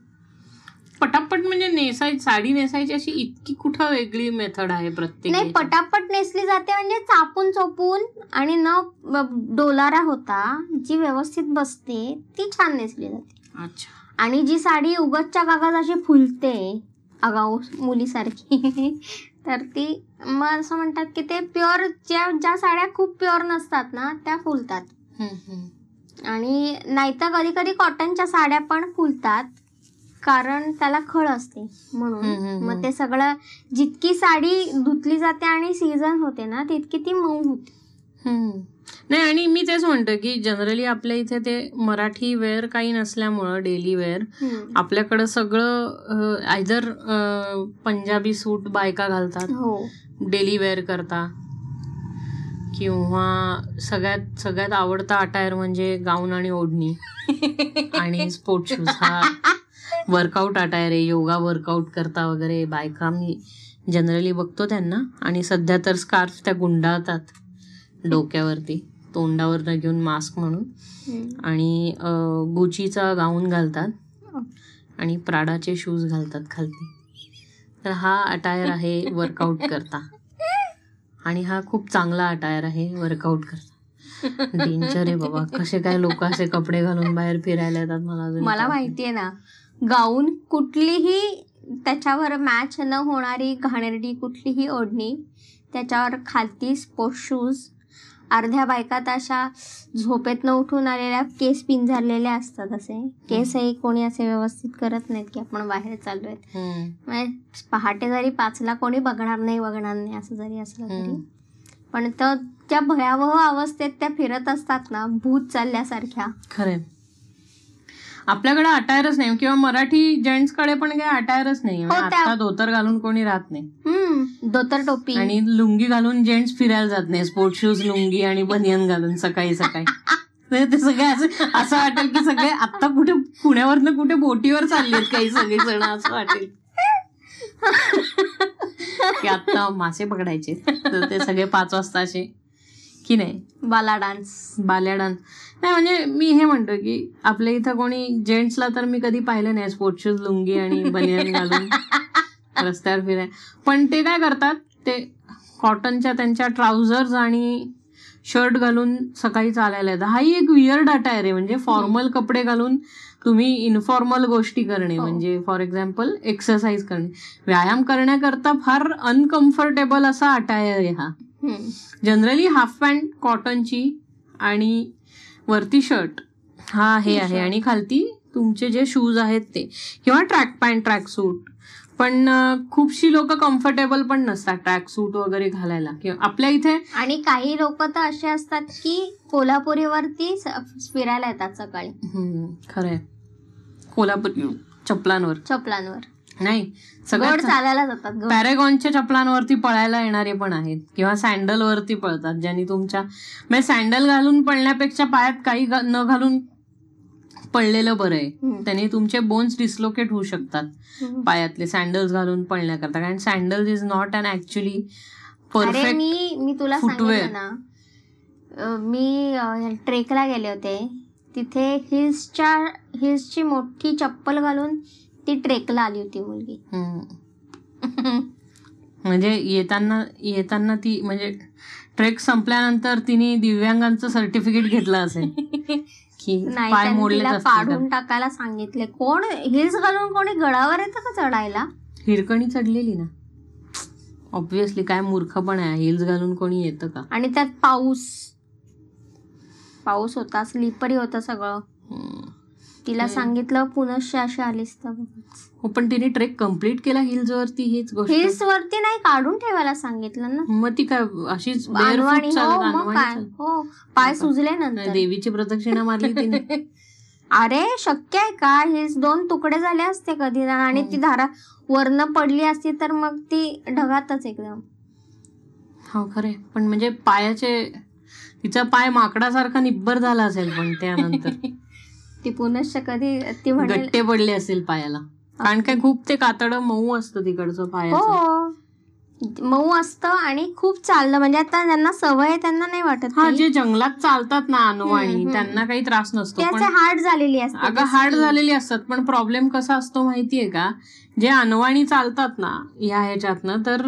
पटापट म्हणजे नेसायची साडी नेसायची अशी इतकी कुठं वेगळी मेथड आहे प्रत्येक नाही याच्यात? पटापट नेसली जाते म्हणजे चापून चोपून आणि न ब- डोलारा होता जी व्यवस्थित बसते ती छान नेसली जाते. अच्छा. आणि जी साडी उगतच्या कागद अशी फुलते अगाऊ मुलीसारखी तर ती मग असं म्हणतात की ते प्युअर ज्या ज्या साड्या खूप प्युअर नसतात ना त्या फुलतात. आणि नाहीतर कधी कधी कॉटनच्या साड्या पण फुलतात कारण त्याला खळ असते म्हणून मग ते सगळं जितकी साडी धुतली जाते आणि सीझन होते ना तितकी ती मऊ होते. नाही आणि मी तेच म्हणतो की जनरली आपल्या इथे ते मराठी वेअर काही नसल्यामुळं डेली वेअर आपल्याकडं सगळं आयदर पंजाबी सूट बायका घालतात हो. डेली वेअर करता किंवा सगळ्यात सगळ्यात आवडता अटायर म्हणजे गाऊन आणि ओढणी [LAUGHS] आणि स्पोर्ट शूज हा वर्कआउट अटायर आहे योगा वर्कआउट करता वगैरे बायका मी जनरली बघतो त्यांना. आणि सध्या तर स्कार्फ त्या गुंडाळतात. डोक्यावरती तोंडावरनं घेऊन मास्क म्हणून. आणि गुचीचा गाऊन घालतात. आणि प्राडाचे शूज घालतात खालती. तर हा अटायर आहे वर्कआउट करता. आणि हा खूप चांगला अटायर आहे वर्कआउट करता. डेंजर आहे बाबा. कसे काय लोक असे कपडे घालून बाहेर फिरायला येतात मला मला. माहितीये ना गाऊन कुठलीही त्याच्यावर मॅच न होणारी घाणेरडी कुठलीही ओढणी त्याच्यावर खालती स्पोर्ट शूज अर्ध्या बायका तर अशा झोपेतनं उठून आलेल्या केस पिंजारलेल्या असतात असे. केसही कोणी असे व्यवस्थित करत नाहीत की आपण बाहेर चाललोय. हम्म, म्हणजे पहाटे जरी पाचला कोणी बघणार नाही बघणार नाही असं जरी असलं तरी. पण तर त्या भयावह अवस्थेत त्या फिरत असतात ना भूत चालल्यासारख्या. खरंय. आपल्याकडे अटायरच नाही किंवा मराठी जेंट्सकडे पण काही अटायरच नाही. हो, आता धोतर घालून कोणी राहत नाही. धोतर टोपी. आणि लुंगी घालून जेंट्स फिरायला जात नाही. स्पोर्ट शूज लुंगी आणि बनियन घालून सकाळी सकाळी. [LAUGHS] ते सगळे असं असं वाटेल की सगळे आता कुठे पुण्यावरनं कुठे बोटीवर चाललेत काही सगळे जण असं वाटेल. की आता मासे पकडायचे. तर ते सगळे पाच वाजता असे. की नाही? बाला डान्स बाल्या डान्स नाही म्हणजे मी हे म्हणतो की आपल्या इथं कोणी जेंट्सला तर मी कधी पाहिलं नाही स्पोर्ट शूज लुंगी आणि बनियन घालून रस्त्यावर फिराय. पण ते काय करतात ते कॉटनच्या त्यांच्या ट्राउझर्स आणि शर्ट घालून सकाळी चालायला येतात. हाही एक वियर्ड अटायर आहे म्हणजे फॉर्मल कपडे घालून तुम्ही इनफॉर्मल गोष्टी करणे हो. म्हणजे फॉर एक्झाम्पल एक्सरसाइज करणे. व्यायाम करण्याकरता फार अनकम्फर्टेबल असा अटायर आहे हा. जनरली हाफ पॅन्ट कॉटनची आणि वरती शर्ट हा हे आहे. आणि खालती तुमचे जे शूज आहेत ते. किंवा ट्रॅक पॅन्ट ट्रॅक सूट पण खूपशी लोक कम्फर्टेबल पण नसतात ट्रॅक सूट वगैरे घालायला. किंवा आपल्या इथे आणि काही लोक तर असे असतात की कोल्हापुरीवरती फिरायला येतात सकाळी. खरंय. कोल्हापूर चपलांवर. चपलांवर. नाही सगळ्यात चालायला जातात. पॅरेगॉनच्या चपलांवरती पळायला येणारे पण आहेत किंवा सँडल वरती पळतात ज्यांनी तुमच्या म्हणजे सँडल घालून पळण्यापेक्षा पायात काही न घालून पडलेलं बरं आहे. त्याने तुमचे बोन्स डिस्लोकेट होऊ शकतात. पायातले सँडल्स घालून पळण्याकरता कारण sandals is not an actually perfect मी मी तुला. सांगितलं ना मी ट्रेकला गेले होते तिथे हिल्सच्या हिल्सची मोठी चप्पल घालून ती ट्रेकला आली होती मुलगी. म्हणजे येताना येताना ती म्हणजे ट्रेक संपल्यानंतर तिने दिव्यांगांचं सर्टिफिकेट घेतलं असेल. की [LAUGHS] पाय. पाडून टाकायला सांगितले. कोण हिल्स घालून कोणी गडावर येतं का चढायला? हिरकणी चढलेली ना. ऑब्विसली काय मूर्खपण आहे. हिल्स घालून कोणी येतं का? आणि त्यात पाऊस. पाऊस होता स्लिपरी होतं सगळं. तिला सांगितलं पुनश्च अशी आलीस तर हो पण तिने ट्रेक कंप्लीट केला हिल्स वरती हीच गोष्ट. हिल्स वरती नाही काढून ठेवायला सांगितलं ना. मग ती काय अशीच अनवाणी हो. हो पाय हो? सुजले नंतर. देवीची प्रदक्षिणा मारली तिने. [LAUGHS] अरे शक्य आहे का? हिल्स दोन तुकडे झाले असते कधी ना आणि हम्म. ती धारा वरनं पडली असती तर मग ती ढगातच एकदम. हो खरे पण म्हणजे पायाचे तिचा पाय माकडासारखा निब्बर झाला असेल पण त्यानंतर. [LAUGHS] ती पुनश्च कधी ती गट्टे पडले असेल पायाला. कारण काय खूप ते कातड मऊ असतं तिकडचं पायाचं. हो. मऊ असतं आणि खूप चाललं. म्हणजे आता ज्यांना सवय आहे त्यांना नाही वाटत हा. जे जंगलात चालतात ना अनवाणी. त्यांना काही त्रास नसतो. हार्ड झालेली असते अगं हार्ड झालेली असतात. पण प्रॉब्लेम कसा असतो माहितीये का? जे अनवाणी चालतात ना ह्या ह्याच्यातनं तर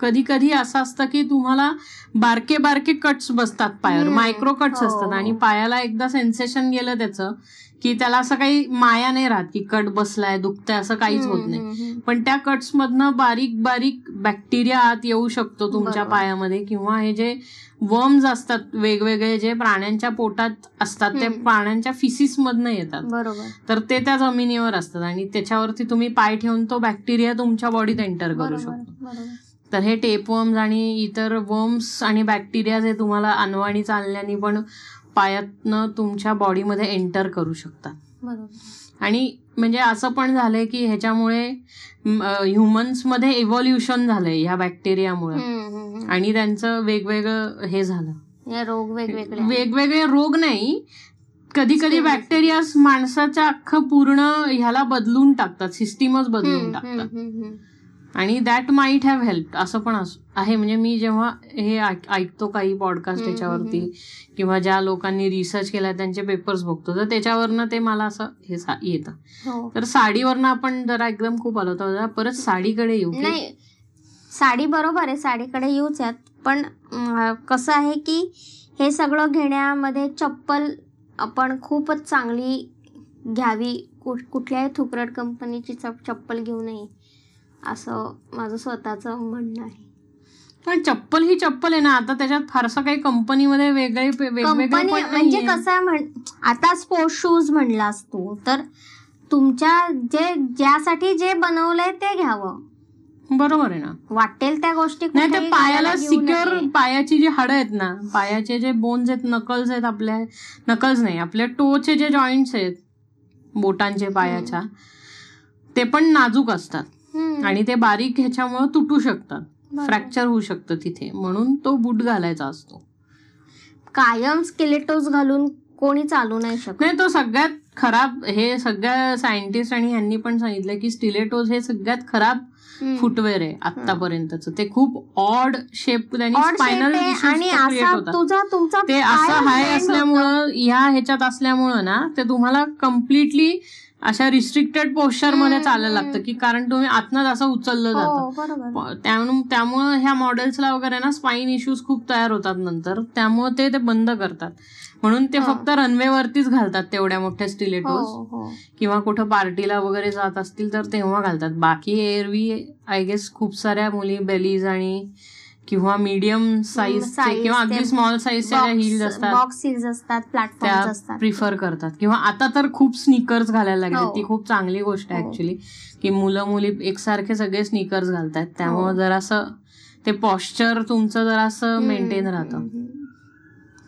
कधी कधी असं असतं की तुम्हाला बारके बारके कट्स बसतात पायावर. मायक्रो कट्स हो. असतात आणि पायाला एकदा सेन्सेशन गेलं त्याचं की त्याला असं काही माया नाही राहत की कट बसलाय दुखतंय असं काहीच होत नाही पण त्या कट्स मधनं बारीक बारीक बॅक्टेरिया आत येऊ शकतो तुमच्या. पायामध्ये किंवा हे जे वर्म्स असतात वेगवेगळे जे प्राण्यांच्या पोटात असतात ते. प्राण्यांच्या फिसिस मधनं येतात. बरोबर. तर ते त्या जमिनीवर असतात आणि त्याच्यावरती तुम्ही पाय ठेवून तो बॅक्टेरिया तुमच्या बॉडीत एंटर करू शकतो. तर हे टेपवर्म्स आणि इतर वर्म्स आणि बॅक्टेरिया जे तुम्हाला अनवाणी चालल्याने पण पायातनं तुमच्या बॉडीमध्ये एंटर करू शकतात. आणि म्हणजे असं पण झालंय की ह्याच्यामुळे ह्युमन्समध्ये इव्हॉल्युशन झालंय ह्या बॅक्टेरियामुळे. आणि त्यांचं वेगवेगळं हे झालं रोग वेगवेगळे. वेगवेगळे रोग नाही कधी कधी बॅक्टेरिया माणसाच्या अख्खं पूर्ण ह्याला बदलून टाकतात सिस्टीमच बदलून टाकतात. आणि दॅट माईट हॅव हेल्प असं पण आहे. म्हणजे मी जेव्हा हे ऐक- ऐकतो काही पॉडकास्ट त्याच्यावरती किंवा ज्या लोकांनी रिसर्च केला त्यांचे पेपर्स बघतो तर त्याच्यावरनं ते मला असं हे येतं. हो. तर साडीवरनं आपण जरा एकदम खूप आलो होतो. जरा परत साडीकडे येऊ नाही साडी बरोबर आहे साडीकडे येऊच आहेत पण कसं आहे की हे सगळं घेण्यामध्ये चप्पल आपण खूपच चांगली घ्यावी. कुठल्याही थुकरट कंपनीची चप- चप्पल घेऊ नये. असं माझं स्वतःचं म्हणणं आहे पण चप्पल ही चप्पल आहे ना आता त्याच्यात फारसं काही कंपनीमध्ये वेगळे कंपनी म्हणजे. कसं आहे म्हण आता स्पोर्ट्स शूज म्हणलास तू तर तुमच्या जे ज्यासाठी जे बनवलंय ते घ्यावं बरोबर आहे ना वाटेल त्या गोष्टी नाही ते कुठेही पायाला सिक्युअर. पायाची जी हाडं आहेत ना पायाचे जे बोन्स आहेत नकल्स आहेत आपल्या नकल्स नाही आपल्या टोचे जे जॉईंट्स आहेत बोटांचे पायाच्या ते पण नाजूक असतात. आणि ते बारीक ह्याच्यामुळे तुटू शकतात. फ्रॅक्चर होऊ शकतं तिथे. म्हणून तो बूट घालायचा असतो. कायम स्केलेटोज घालून कोणी चालू नाही शकत. नाही तो सगळ्यात खराब हे सगळ्या सायंटिस्ट आणि ह्यांनी पण सांगितलं की स्टिलेटोज हे सगळ्यात खराब. फुटवेअर आहे आतापर्यंतच ते खूप ऑड शेप त्यांनी स्पायनल ते असं हाय असल्यामुळं ह्या ह्याच्यात असल्यामुळं ना ते तुम्हाला कम्प्लिटली अशा रिस्ट्रिक्टेड पोस्चरमध्ये चालायला. लागतं की कारण तुम्ही आतनं असं उचललं. जातं हो बरोबर त्यामुळे ह्या मॉडेल्सला वगैरे ना स्पाईन इश्यूज खूप तयार होतात नंतर त्यामुळे ते ते बंद करतात म्हणून ते. फक्त रनवेवरतीच घालतात तेवढ्या मोठ्या स्टिलेटोज हो हो किंवा कुठं पार्टीला वगैरे जात असतील तर तेव्हा घालतात बाकी एरवी आय गेस खूप साऱ्या मुली बेलीज आणि किंवा मीडियम साईज size किंवा अगदी स्मॉल साईजच्या हिल्स असतात बॉक्स हिल्स असतात प्लॅटफॉर्म असतात. प्रिफर करतात. किंवा आता तर खूप स्नीकर्स घालायला लागले हो. ती खूप चांगली गोष्ट आहे हो. ऍक्च्युली की मुलं मुली एकसारखे सगळे स्नीकर्स घालतात. त्यामुळे हो. जरासं ते पॉश्चर तुमचं जरासं मेंटेन राहतं.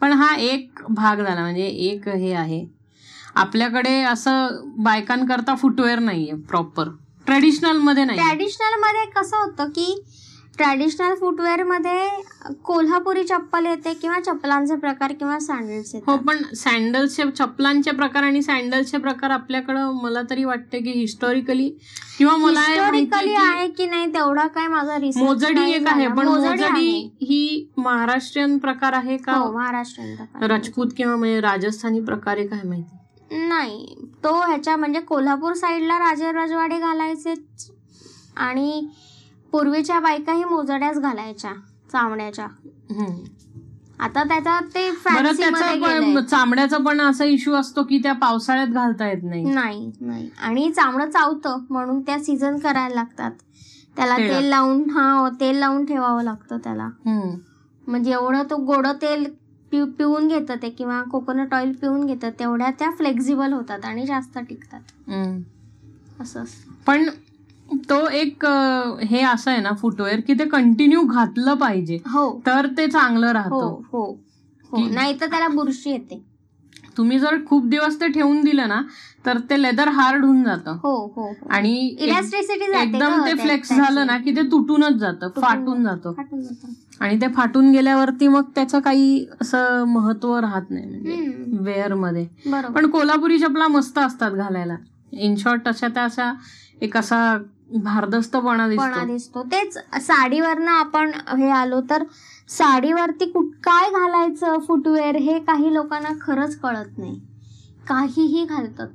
पण हा एक भाग झाला म्हणजे एक हे आहे. आपल्याकडे असं बायकांकरता फुटवेअर नाहीये प्रॉपर ट्रेडिशनलमध्ये नाही ट्रॅडिशनलमध्ये कसं होतं की ट्रॅडिशनल फुटवेअरमध्ये कोल्हापुरी चप्पल येते किंवा चप्पलांचे प्रकार किंवा सँडल्स हो पण सँडल्सचे चप्पलांचे प्रकार आणि सँडल्सचे प्रकार आपल्याकडं मला तरी वाटते की हिस्टॉरिकली किंवा मला हिस्टोरिकली आहे की नाही तेवढा काय माझा रिसर्च मोजडी एक आहे पण मोजडी. ही महाराष्ट्रीयन प्रकार आहे का हो महाराष्ट्रीयन. राजपूत किंवा म्हणजे राजस्थानी प्रकार आहे काय माहिती नाही तो ह्याच्या म्हणजे कोल्हापूर साईडला राजे रजवाडे घालायचेच आणि पूर्वीच्या बायकाही मोजड्याच घालायच्या चामड्याच्या. आता त्याचा ते. चामड्याचा पण असा इश्यू असतो की त्या पावसाळ्यात घालता येत नाही नाही नाही आणि चामडं चावतं म्हणून त्या सीझन करायला लागतात त्याला. तेल लावून हा तेल लावून ठेवावं लागतं त्याला. म्हणजे एवढं तो गोड तेल पिऊ पिऊन घेतं ते किंवा कोकोनट ऑइल पिऊन घेतं तेवढ्या त्या फ्लेक्झिबल होतात आणि जास्त टिकतात. असं असतं. पण तो एक हे असं आहे ना फुटवेअर की ते कंटिन्यू घातलं पाहिजे. हो. तर ते चांगलं हो राहतं. हो हो की- नाही तर त्याला बुरशी येते. तुम्ही जर खूप दिवस ते ठेवून दिलं ना तर ते लेदर हार्ड होऊन जातं. हो हो हो. आणि एकदम ते फ्लेक्स. झालं ना की ते तुटूनच जातं फाटून जातं. आणि ते फाटून गेल्यावरती मग त्याचं काही असं महत्त्व राहत नाही म्हणजे. वेअरमध्ये. बरोबर. पण कोल्हापुरी चपला मस्त असतात घालायला. इन शॉर्ट अशा त्या अशा एक असा भारदस्तपणा पणा दिसतो. तेच साडीवरनं आपण हे आलो तर साडीवरती कुठ काय घालायचं फुटवेअर हे काही लोकांना खरंच कळत नाही. काहीही घालतात.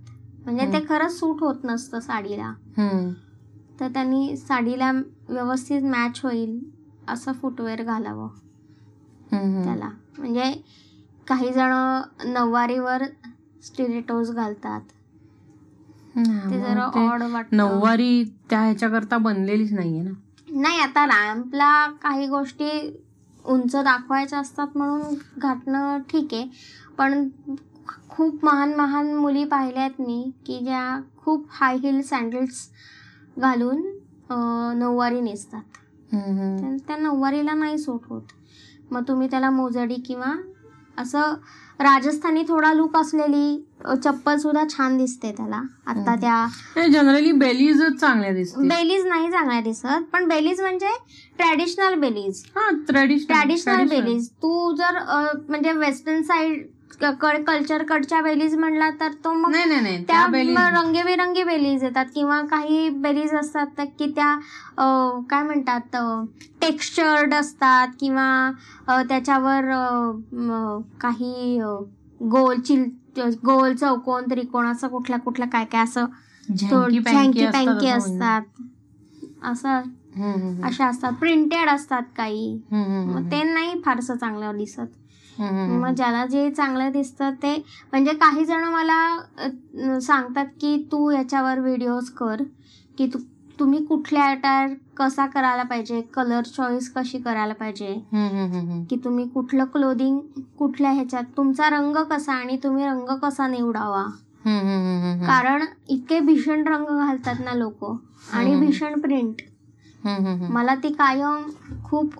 म्हणजे ते. खरंच सूट होत नसतं साडीला. तर त्यांनी साडीला व्यवस्थित मॅच होईल असं फुटवेअर घालावं. त्याला. म्हणजे काही जण नऊवारीवर स्टिरेटोज घालतात. ते जरा ऑड वाटत. नऊवारी त्या ह्याच्याकरता बनलेलीच नाहीये ना? नाही आता रॅम्पला काही गोष्टी उंच दाखवायच्या असतात म्हणून घातणं ठीक आहे. पण खूप महान महान मुली पाहिल्या आहेत मी की ज्या खूप हाय हिल सँडल्स घालून नऊवारी नेसतात. त्या नऊवारीला नाही सूट होत. मग तुम्ही त्याला मोजडी किंवा असं राजस्थानी थोडा लुक असलेली चप्पल सुद्धा छान दिसते त्याला. आता. त्या जनरली बेलीजच चांगल्या दिसते बेलीज नाही चांगल्या दिसत पण बेलीज म्हणजे ट्रॅडिशनल बेलीज हा ट्रॅडिशनल बेलीज तू जर म्हणजे वेस्टर्न साईड कल्चर कडच्या बेलीज म्हणला तर तो मग त्या बेलीज रंगीबेरंगी बेलीज येतात किंवा काही बेलीज असतात की त्या काय म्हणतात टेक्स्चर्ड असतात किंवा त्याच्यावर काही गोल चिल गोल चौकोन त्रिकोण असं कुठल्या कुठल्या काय काय असं झँकी पँकी पँकी असतात. असं म्हणजे. अशा असतात. प्रिंटेड असतात काही. मग ते नाही फारसं चांगलं दिसत. मग ज्याला जे चांगलं दिसतं ते म्हणजे काही जण मला सांगतात की तू याच्यावर व्हिडिओज कर की तू तुम्ही कुठल्या अटायर कसा करायला पाहिजे कलर चॉईस कशी करायला पाहिजे. की तुम्ही कुठलं क्लोदिंग कुठल्या ह्याच्यात तुमचा रंग कसा आणि तुम्ही रंग कसा निवडावा. कारण इतके भीषण रंग घालतात ना लोक आणि. भीषण प्रिंट. मला ती कायम खूप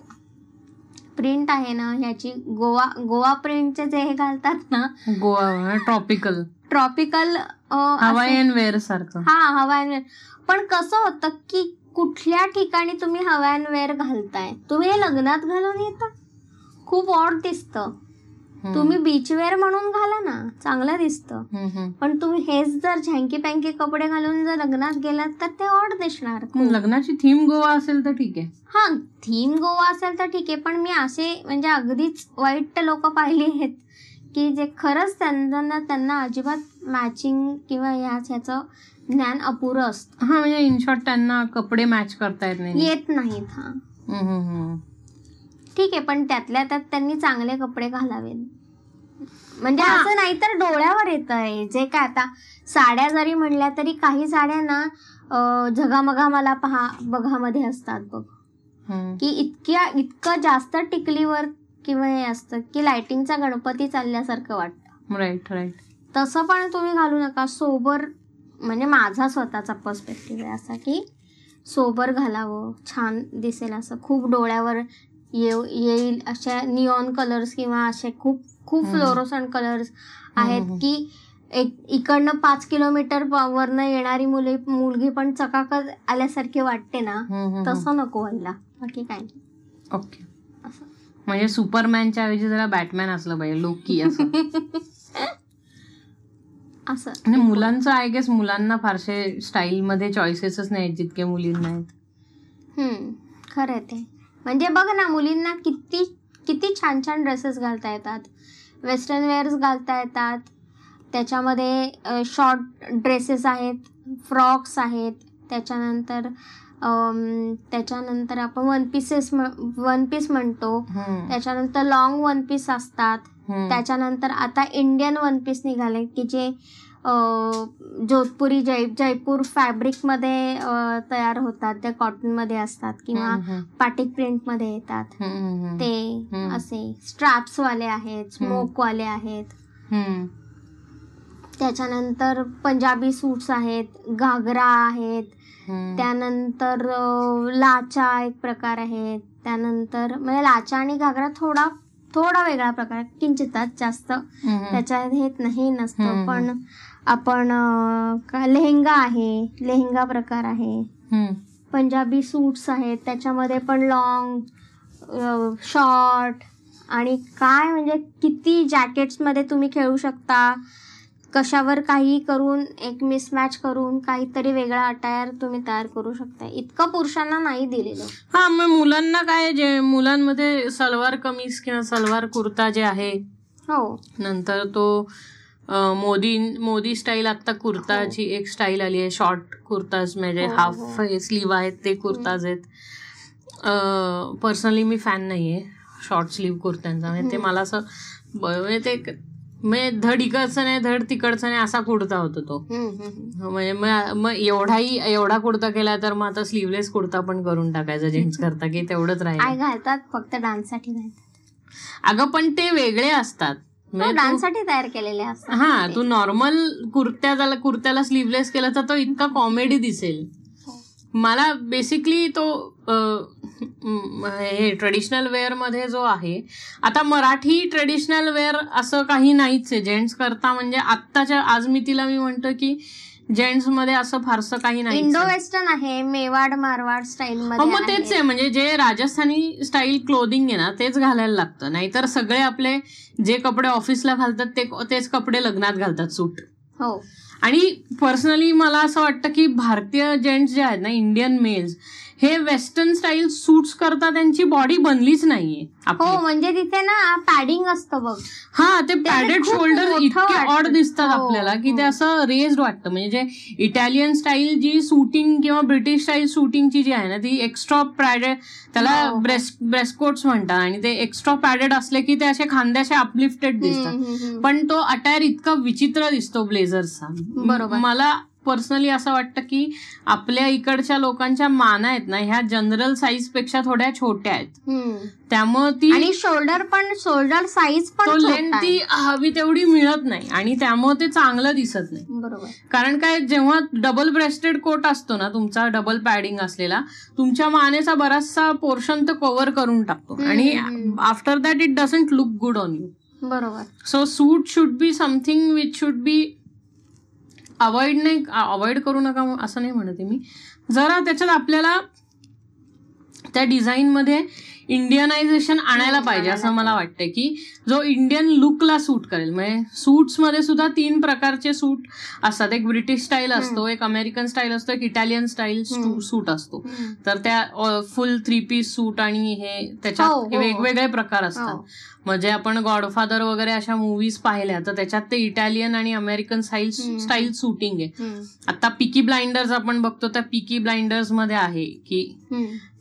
प्रिंट आहे ना ह्याची गोवा गोवा प्रिंटचे जे हे घालतात ना Goa tropical tropical Hawaiian wear सारखं हा हवाईन वेअर पण कसं होतं की कुठल्या ठिकाणी तुम्ही हवाईन वेअर घालताय तुम्ही हे लग्नात घालून येता खूप ऑड दिसतं. तुम्ही बीच वेअर म्हणून घाला ना चांगलं दिसतं. पण तुम्ही हेच जर झँकी पँकी कपडे घालून जर लग्नात गेलात तर ते ऑड दिसणार. लग्नाची थीम गोवा असेल तर ठीक आहे हा थीम गोवा असेल तर ठीक आहे पण मी असे म्हणजे अगदीच वाईट लोक पाहिली आहेत की जे खरंच त्यांना त्यांना अजिबात मॅचिंग किंवा ह्याच ह्याचं ज्ञान अपुरं असतं. हा म्हणजे इन शॉर्ट त्यांना कपडे मॅच करता येत नाही. येत नाहीत हा. हम्म, हम्म, हम्म. ठीक आहे पण त्यातल्या त्यात त्यांनी चांगले कपडे घालावेत. म्हणजे हा. असं नाही तर डोळ्यावर येत आहे जे काय आता साड्या जरी म्हणल्या तरी काही साड्या ना अं, झगामगा मला पहा बघामध्ये असतात बघ. हम्म. की इतक्या इतकं जास्त टिकलीवर किंवा हे असतं की लाइटिंगचा गणपती चालल्यासारखं वाटतं. राईट राईट तसं पण तुम्ही घालू नका. सोबर म्हणजे माझा स्वतःचा पर्स्पेक्टिव्ह आहे असा की सोबर घालावं छान दिसेल असं खूप डोळ्यावर येऊ येईल अशा निऑन कलर्स किंवा असे खूप खूप हम्म. फ्लोरोसंट कलर्स आहेत. की एक इकडनं पाच किलोमीटर वरनं येणारी मुले मुलगी पण चकाकत आल्यासारखी वाटते ना. तसं नको व्हायला बाकी काय. ओके म्हणजे सुपरमॅनच्या ऐवजी जरा बॅटमॅन असलं पाहिजे लोकी असं [LAUGHS] असं. आणि मुलांचं आय गेस मुलांना फारसे स्टाईल मध्ये चॉईसेसच नाही जितके मुलींना आहेत. खरं आहे ते. म्हणजे बघ ना मुलींना किती किती छान छान ड्रेसेस घालता येतात. वेस्टर्न वेअर्स घालता येतात. त्याच्यामध्ये शॉर्ट ड्रेसेस आहेत फ्रॉक्स आहेत. त्याच्यानंतर त्याच्यानंतर आपण वन पीसेस वन पीस म्हणतो. त्याच्यानंतर लॉंग वन पीस असतात. त्याच्यानंतर आता इंडियन वन पीस निघाले की जे जोधपुरी जय जयपूर फॅब्रिकमध्ये तयार होतात ते कॉटनमध्ये असतात किंवा. पाटिक प्रिंटमध्ये येतात. ते. असे स्ट्रॅप्सवाले आहेत स्मोकवाले आहेत. त्याच्यानंतर पंजाबी सूट्स आहेत घागरा आहेत. त्यानंतर लाचा एक प्रकार आहे त्यानंतर म्हणजे लाचा आणि घागरा थोडा थोडा वेगळा प्रकार किंचितच जास्त हम्म. त्याच्यात हे नाही नसतं. पण आपण लेहेंगा आहे लेहेंगा प्रकार आहे. पंजाबी सूट्स आहेत त्याच्यामध्ये पण लॉंग शॉर्ट आणि काय म्हणजे किती जॅकेट्समध्ये तुम्ही खेळू शकता कशावर काही करून एक मिसमॅच करून काहीतरी वेगळा अटायर तुम्ही तयार करू शकता. इतकं पुरुषांना नाही दिलेलं. हा मग मुलांना काय जे मुलांमध्ये सलवार कमीज किंवा सलवार कुर्ता जे आहे हो. नंतर तो अं, मोदी मोदी स्टाईल आता कुर्ताची एक स्टाईल आली आहे शॉर्ट कुर्ताज म्हणजे हो, हाफ हो. स्लीव आहेत ते कुर्ताज आहेत. पर्सनली मी फॅन नाही आहे शॉर्ट स्लीव कुर्त्यांचा. म्हणजे ते. मला असं ब- म्हणजे ते म्हणजे धड इकडचं नाही धड तिकडचं नाही असा कुर्ता होतो तो हम्म. म्हणजे मग एवढाही एवढा कुर्ता केला तर मग आता स्लीवलेस कुर्ता पण करून टाकायचा जेंट्स करता की तेवढंच राहील घालतात फक्त डान्ससाठी घालतात अगं पण ते वेगळे असतात म्हणजे तू- डान्ससाठी तयार केलेले असतात हा ते. नॉर्मल कुर्त्याला कुर्त्याला स्लीवलेस केला तर तो इतका कॉमेडी दिसेल हो. मला बेसिकली तो हे ट्रेडिशनल वेअरमध्ये जो आहे आता मराठी ट्रेडिशनल वेअर असं काही नाहीच आहे. जेंट्स करता म्हणजे आत्ताच्या आज मी तिला मी म्हणतो की जेंट्समध्ये असं फारसं काही नाही इंडो वेस्टर्न आहे मेवाड मारवाड स्टाईल हो मग तेच आहे म्हणजे जे राजस्थानी स्टाईल क्लोदिंग आहे ना तेच घालायला लागतं. नाहीतर सगळे आपले जे कपडे ऑफिसला घालतात ते तेच कपडे लग्नात घालतात सूट. हो. आणि पर्सनली मला असं वाटतं की भारतीय जेंट्स जे आहेत ना इंडियन मेल्स हे वेस्टर्न स्टाईल सूट्स करता त्यांची बॉडी बनलीच नाहीये. हो म्हणजे तिथे ना पॅडिंग असतं बघ हा ते पॅडेड शोल्डर इतके. ऑड दिसतात हो, आपल्याला की ते हो. असं रेस्ड वाटतं म्हणजे इटालियन स्टाईल जी शूटिंग किंवा ब्रिटिश स्टाईल शूटिंगची जी आहे ना ती एक्स्ट्रा पॅडेड त्याला हो, हो. ब्रेस्ट ब्रेस्टकोट्स म्हणतात आणि ते एक्स्ट्रा पॅडेड असले की ते असे खांद्याचे अपलिफ्टेड दिसतात. पण तो अटायर इतका विचित्र दिसतो ब्लेझरचा बरोबर. मला पर्सनली असं वाटतं की आपल्या इकडच्या लोकांच्या माना आहेत ना ह्या जनरल साईजपेक्षा थोड्या छोट्या आहेत. त्यामुळं ती आणि शोल्डर पण शोल्डर साईज पण लेंथ. ती हवी तेवढी मिळत नाही आणि त्यामुळे ते चांगलं दिसत नाही बरोबर कारण काय जेव्हा डबल ब्रेस्टेड कोट असतो ना तुमचा डबल पॅडिंग असलेला तुमच्या मानेचा बराचसा पोर्शन तो कव्हर करून टाकतो आणि. After that it doesn't look good on you बरोबर so suit should be something which should be avoid नाही अवॉइड करू नका असं नाही म्हणते मी जरा त्याच्यात आपल्याला त्या डिझाईनमध्ये इंडियनायझेशन आणायला पाहिजे असं मला वाटतं की जो इंडियन लुकला सूट करेल म्हणजे सूट्समध्ये सुद्धा तीन प्रकारचे सूट असतात एक ब्रिटिश स्टाईल असतो एक अमेरिकन स्टाईल असतो एक इटालियन स्टाईल. सूट असतो. तर त्या फुल थ्री पीस सूट आणि हे हो, त्याच्यात हो. वेगवेगळे प्रकार असतात हो. म्हणजे आपण गॉडफादर वगैरे अशा मूवीज पाहिल्या तर त्याच्यात ते इटालियन आणि अमेरिकन स्टाईल. स्टाईल शूटिंग आहे. आता पिकी ब्लाइंडर्स आपण बघतो त्या पिकी ब्लाइंडर्समध्ये आहे की.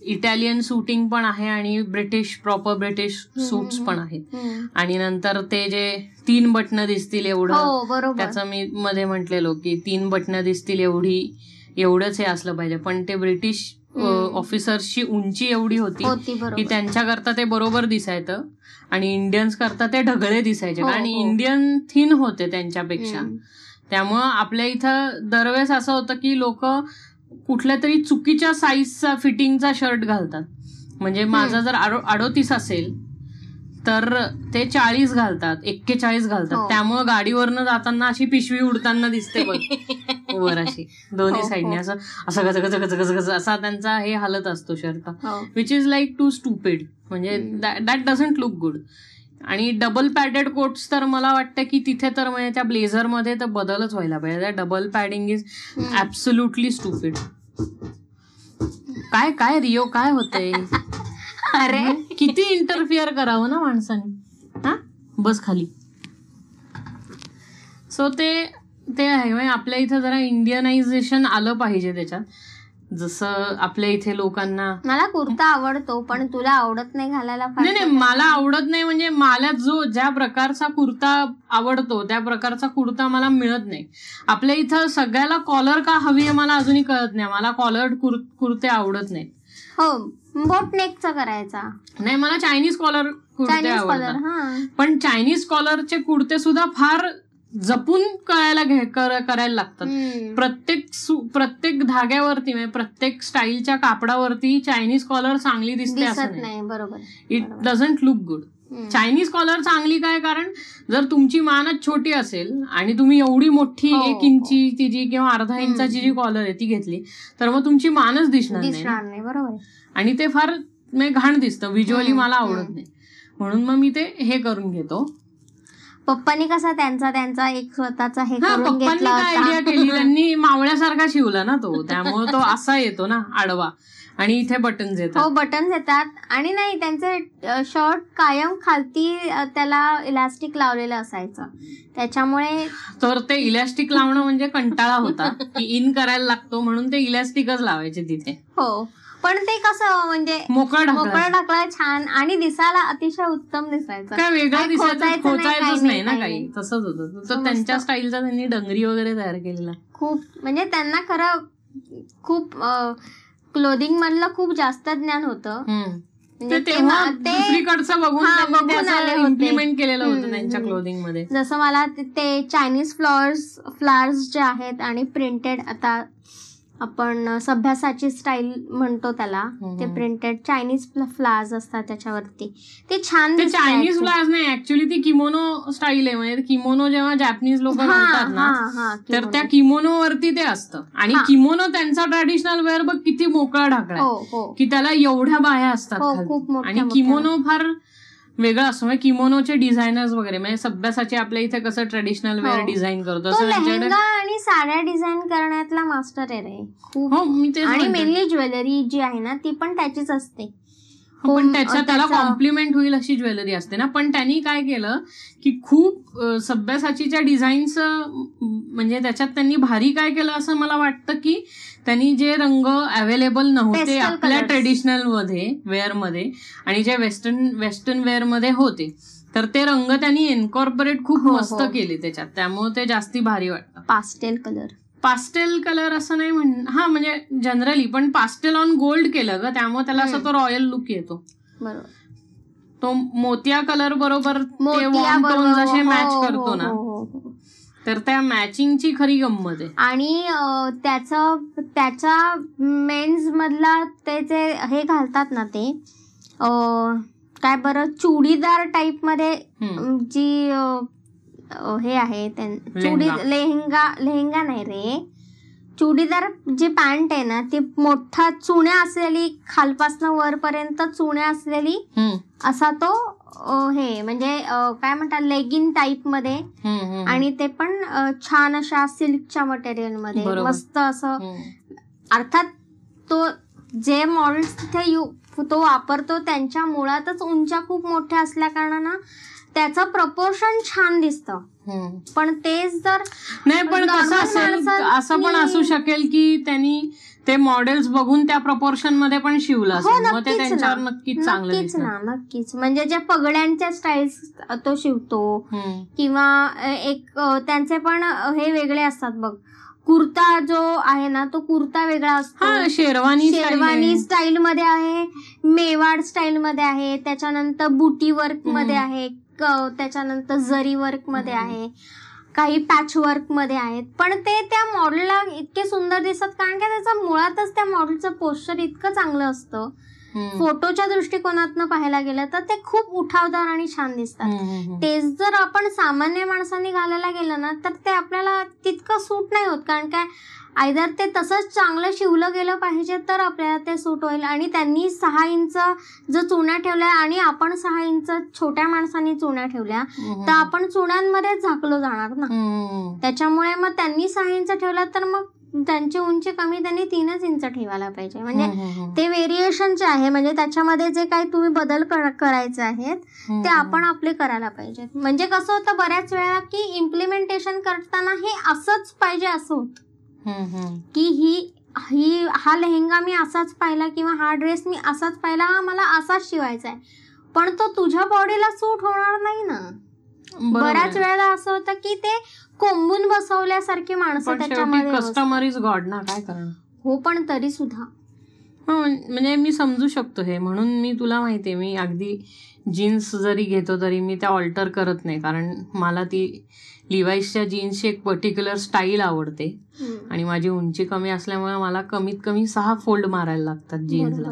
इटालियन शूटिंग पण आहे आणि ब्रिटिश प्रॉपर ब्रिटिश सूट्स पण आहेत. आणि नंतर ते जे तीन बटणं दिसतील एवढं हो त्याचं मी मध्ये म्हटलेलो की तीन बटणं दिसतील एवढी एवढंच हे असलं पाहिजे पण ते ब्रिटिश. ऑफिसर्सची उंची एवढी होती की त्यांच्याकरता ते बरोबर दिसायचं आणि इंडियन्स करता ते ढगळे दिसायचे. हो, कारण हो. इंडियन थिन होते त्यांच्यापेक्षा. त्यामुळं आपल्या इथं दरवेळेस असं होतं की लोक कुठल्या तरी चुकीच्या साईजचा फिटिंगचा शर्ट घालतात. म्हणजे माझा जर अडोतीस असेल तर ते चाळीस घालतात एक्केचाळीस घालतात. हो. त्यामुळं गाडीवरनं जाताना अशी पिशवी उडताना दिसते बघ. [LAUGHS] [LAUGHS] वर अशी दोन्ही हो, साईडने हो. असं असं गज गज गज गज गज असा त्यांचा हे हालत असतो शर्ट हो. Which is like too stupid म्हणजे. दॅट डझंट लुक गुड आणि डबल पॅडेड कोट्स तर मला वाटतं की तिथे तर म्हणजे त्या ब्लेझरमध्ये तर बदलच व्हायला पाहिजे. Double padding is. Absolutely stupid काय काय रिओ काय होतंय? [LAUGHS] अरे. किती इंटरफिअर करावं ना माणसाने? हा? बस खाली. सो ते ते आहे म्हणजे आपल्या इथं जरा इंडियनायझेशन आलं पाहिजे त्याच्यात. जसं आपल्या इथे लोकांना मला कुर्ता आवडतो पण तुला आवडत नाही घालायला नाही नाही मला आवडत नाही म्हणजे मला जो ज्या प्रकारचा कुर्ता आवडतो त्या प्रकारचा कुर्ता मला मिळत नाही. आपल्या इथं सगळ्याला कॉलर का हवी आहे मला अजूनही कळत नाही. मला कॉलर कुर्ते आवडत नाहीत. हो बोट नेकचा करायचा. नाही मला चायनीज कॉलर कुर्ते चायनीज कॉलर आवडतात. हा. पण चायनीज कॉलरचे कुर्ते सुद्धा फार जपून करायला घे कर- करायला लागतात. प्रत्येक प्रत्येक धाग्यावरती म्हणजे प्रत्येक स्टाईलच्या कापडावरती चायनीज कॉलर चांगली दिसते असं दिसत नाही. बरोबर. It. Doesn't look good. Chinese collar चांगली काय? कारण जर तुमची मानच छोटी असेल आणि तुम्ही एवढी मोठी हो, एक इंची तिची किंवा अर्धा इंचाची जी कॉलर आहे ती घेतली तर मग तुमची मानच दिसणार नाही बरोबर. आणि ते फार म्हणजे घाण दिसतं. व्हिज्युअली मला आवडत. नाही. म्हणून मग मी ते हे करून घेतो. पप्पानी कसा त्यांचा त्यांचा एक स्वतःचा हे हा करून घेतला आयडिया केली? त्यांनी मावळ्यासारखा शिवला ना तो. त्यामुळे तो असा येतो ना आडवा. आणि इथे बटन्स हो येतात बटन्स येतात. आणि नाही त्यांचे शर्ट कायम खालती त्याला इलास्टिक लावलेलं असायचं. त्याच्यामुळे तर ते इलॅस्टिक लावणं म्हणजे कंटाळा होता. की इन करायला लागतो म्हणून ते इलॅस्टिकच लावायचे तिथे. हो. पण ते कसं म्हणजे मोकळं टाकलं छान आणि दिसायला अतिशय उत्तम दिसायचं काय वेगळं काही दिसायचं खोचायचं नाही, खोचायचंच काही नाही ना काही काही तसंच होतं तर मस्त. त्यांच्या स्टाईलचा त्यांनी डंगरी वगैरे तयार केलेला खूप म्हणजे त्यांना खरं खूप क्लोदिंग मधलं खूप जास्त ज्ञान होतं. म्हणजे तेव्हा दुसरीकडचं बघून. इम्प्लिमेंट केलेलं होतं त्यांच्या. क्लोदिंगमध्ये जसं मला ते- ते चायनीज फ्लॉवर्स फ्लावर्स जे आहेत आणि प्रिंटेड आता आपण सभ्यासाची स्टाईल म्हणतो त्याला. ते प्रिंटेड चायनीज फ्लावर्स असतात त्याच्यावरती ते छान चायनीज खूप. फ्लावर्स नाही ऍक्च्युली ती किमोनो स्टाईल आहे म्हणजे किमोनो जेव्हा जॅपनीज लोक घालतात ना तर. त्या किमोनो वरती ते असतं आणि. किमोनो त्यांचा ट्रॅडिशनल वेअर बघ किती मोकळा ढाकळा हो हो की त्याला एवढ्या बाह्या असतात हो, आणि. किमोनो फार वेगळा असतो. म्हणजे किमोनोचे डिझायनर्स वगैरे. म्हणजे सभ्यासाचे आपल्या इथे कसं ट्रेडिशनल वेअर. डिझाईन करतो. आणि साड्या डिझाईन करण्यातला मास्टर आहे रे. खूप. हो आणि. मेनली ज्वेलरी जी आहे ना ती पण त्याचीच असते. हो, पण त्याच्या त्याला कॉम्प्लिमेंट होईल अशी ज्वेलरी असते ना. पण त्यांनी काय केलं की खूप सभ्यासाचीच्या डिझाईन्स म्हणजे त्याच्यात त्यांनी भारी काय केलं असं मला वाटतं की त्यांनी जे रंग अवेलेबल नव्हते आपल्या. ट्रेडिशनलमध्ये वेअरमध्ये आणि जे वेस्टर्न वेस्टर्न वेअरमध्ये होते तर ते रंग त्यांनी एन्कॉर्पोरेट खूप हो, मस्त हो. केले त्याच्यात त्यामुळे ते जास्ती भारी वाटतं पास्टेल कलर पास्टेल कलर असं नाही म्हण हा म्हणजे जनरली पण पास्टेल ऑन गोल्ड केलं ग त्यामुळे त्याला असं. तो रॉयल लुक येतो बरोबर तो मोतिया कलर बरोबर असे मॅच हो, करतो ना. तर त्या मॅचिंगची खरी गंमत आहे. आणि त्याचं त्याच्या मेन्स मधला ते जे हे घालतात ना ते काय बरं चुडीदार टाईपमध्ये जी हे आहे चुडी. लेहंगा लेहंगा नाही रे. चुडीदार जी पॅन्ट आहे ना ती मोठा चुण्या असलेली खालपासनं वरपर्यंत चुण्या असलेली असा तो अं, हे म्हणजे अं, काय म्हणतात लेगिन टाईपमध्ये. आणि ते पण अ, छान अशा सिल्कच्या मटेरियलमध्ये बरोबर. मस्त असं. अर्थात तो जे मॉडेल्स तिथे यु तो वापरतो त्यांच्या मुळातच उंच्या खूप मोठ्या असल्या कारणानं त्याचं प्रपोर्शन छान दिसतं. पण तेच जर नाही पण normal कसं असेल माणसांनी- असं पण असू शकेल की त्यांनी ते मॉडेल्स बघून त्या प्रपोर्शनमध्ये पण शिवलं हो असेल मग ते नक्कीच त्यांच्यावर नक्कीच चांगलं नक्कीच दिसणार ना नक्कीच म्हणजे ज्या पगड्यांच्या स्टाईल्स तो शिवतो. किंवा एक त्यांचे पण हे वेगळे असतात बघ कुर्ता जो आहे ना तो कुर्ता वेगळा असतो हा शेरवानी शेरवानी. स्टाईल मध्ये आहे मेवाड स्टाईल मध्ये आहे त्याच्यानंतर बुटी वर्कमध्ये. आहे त्याच्यानंतर जरी वर्कमध्ये. आहे काही पॅच वर्कमध्ये आहेत पण ते त्या मॉडेलला इतके सुंदर दिसतात कारण का त्याचं मुळातच त्या मॉडेलचं पोस्चर इतकं चांगलं असतं. फोटोच्या दृष्टिकोनातनं पाहायला गेलं तर ते खूप उठावदार आणि छान दिसतात. तेच जर आपण सामान्य माणसांनी घालायला गेलं ना तर ते आपल्याला तितकं सूट नाही होत कारण काय आयदर ते तसंच चांगलं शिवलं गेलं पाहिजे तर आपल्याला ते सूट होईल आणि त्यांनी सहा इंच जर चुण्या ठेवल्या आणि आपण सहा इंच छोट्या माणसांनी चुण्या ठेवल्या. तर आपण चुण्यांमध्येच झाकलो जाणार ना. त्याच्यामुळे मग त्यांनी सहा इंच ठेवला तर मग त्यांची उंची कमी त्यांनी तीनच इंच ठेवायला पाहिजे म्हणजे ते व्हेरिएशनचे आहे म्हणजे त्याच्यामध्ये जे काही तुम्ही बदल कर- करायचे आहेत. ते आपण आपले करायला पाहिजेत म्हणजे कसं होतं बऱ्याच वेळा की इम्प्लिमेंटेशन करताना हे असंच पाहिजे असं होतं. की ही ही हा लेहंगा मी असाच पाहिला किंवा हा ड्रेस मी असाच पाहिला हा मला असाच शिवायचा आहे. पण तो तुझ्या बॉडीला सूट होणार नाही ना. बऱ्याच. वेळेला असं होतं की ते कोंबून बसवल्यासारखी माणसं त्याच्यामध्ये. कस्टमर इज गॉड ना काय करणार? हो पण तरी सुद्धा. हो, म्हणजे मी समजू शकतो हे. म्हणून मी तुला माहितीये मी अगदी जीन्स जरी घेतो तरी मी त्या ऑल्टर करत नाही. कारण मला ती लिवाईसच्या जीन्सची एक पर्टिक्युलर स्टाईल आवडते. आणि माझी उंची कमी असल्यामुळे मला कमीत कमी सहा फोल्ड मारायला लागतात जीन्सला.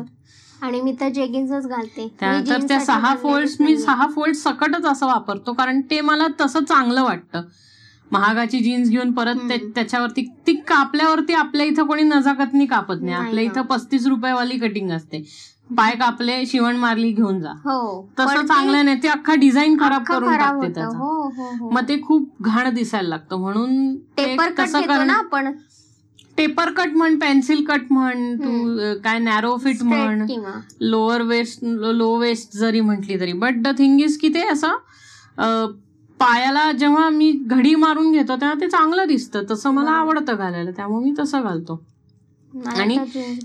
आणि मी तर जेगिन्सच घालते त्या- मी तर त्या सहा फोल्ड्स मी. सहा फोल्ड सकटच असं वापरतो कारण ते मला तसं चांगलं वाटतं महागाची जीन्स घेऊन परत. त्याच्यावरती ती कापल्यावरती आपल्या इथं कोणी नजाकतनी कापत नाही आपल्या. इथं पस्तीस रुपयावाली कटिंग असते पाय कापले शिवण मारली घेऊन जा. हो. तसं चांगलं नाही. ते अख्खा डिझाईन खराब करून टाकते. त्याचा. हो हो हो. मग ते खूप घाण दिसायला लागतं. म्हणून ते पेपर कट तसं घेतो करणं- आपण. पेपर कट म्हण पेन्सिल कट म्हण तू काय नॅरो फिट म्हण लोअर वेस्ट लो वेस्ट जरी म्हटली तरी. बट द थिंग इज की ते असं पायाला जेव्हा मी घडी मारून घेतो तेव्हा ते चांगलं दिसतं. तसं मला. आवडतं घालायला. त्यामुळे मी तसं घालतो. आणि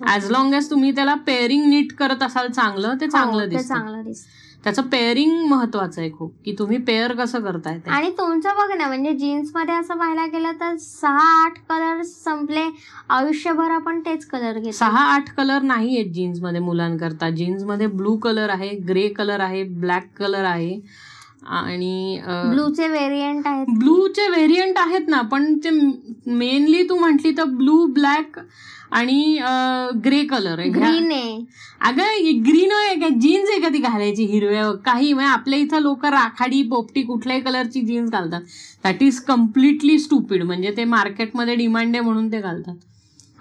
ऍज लॉंग एज तुम्ही त्याला पेअरिंग नीट करत असाल चांगलं ते हो, चांगलं दिसतं. त्याचं पेअरिंग महत्वाचं आहे खूप की तुम्ही पेअर कसं करताय आणि तुमचं बघ ना म्हणजे जीन्समध्ये असं पाहायला गेलं तर सहा आठ कलर संपले आयुष्यभर आपण तेच कलर घेतो. सहा आठ कलर नाही आहेत जीन्समध्ये मुलांकरता. जीन्समध्ये ब्लू कलर आहे ग्रे कलर आहे ब्लॅक कलर आहे. आणि ब्लूचे व्हेरियंट आहेत. ब्लूचे व्हेरियंट आहेत ना पण ते मेनली तू म्हंटली तर ब्लू ब्लॅक आणि ग्रे कलर आहे. ग्रीन आहे. अगं ग्रीन आहे का? जीन्स आहे का ती घालायची हिरव्या? काही म्हणजे आपल्या इथं लोक राखाडी पोपटी कुठल्याही कलरची जीन्स घालतात. दॅट इज कम्प्लिटली स्टुपिड म्हणजे ते मार्केटमध्ये डिमांड आहे म्हणून ते घालतात.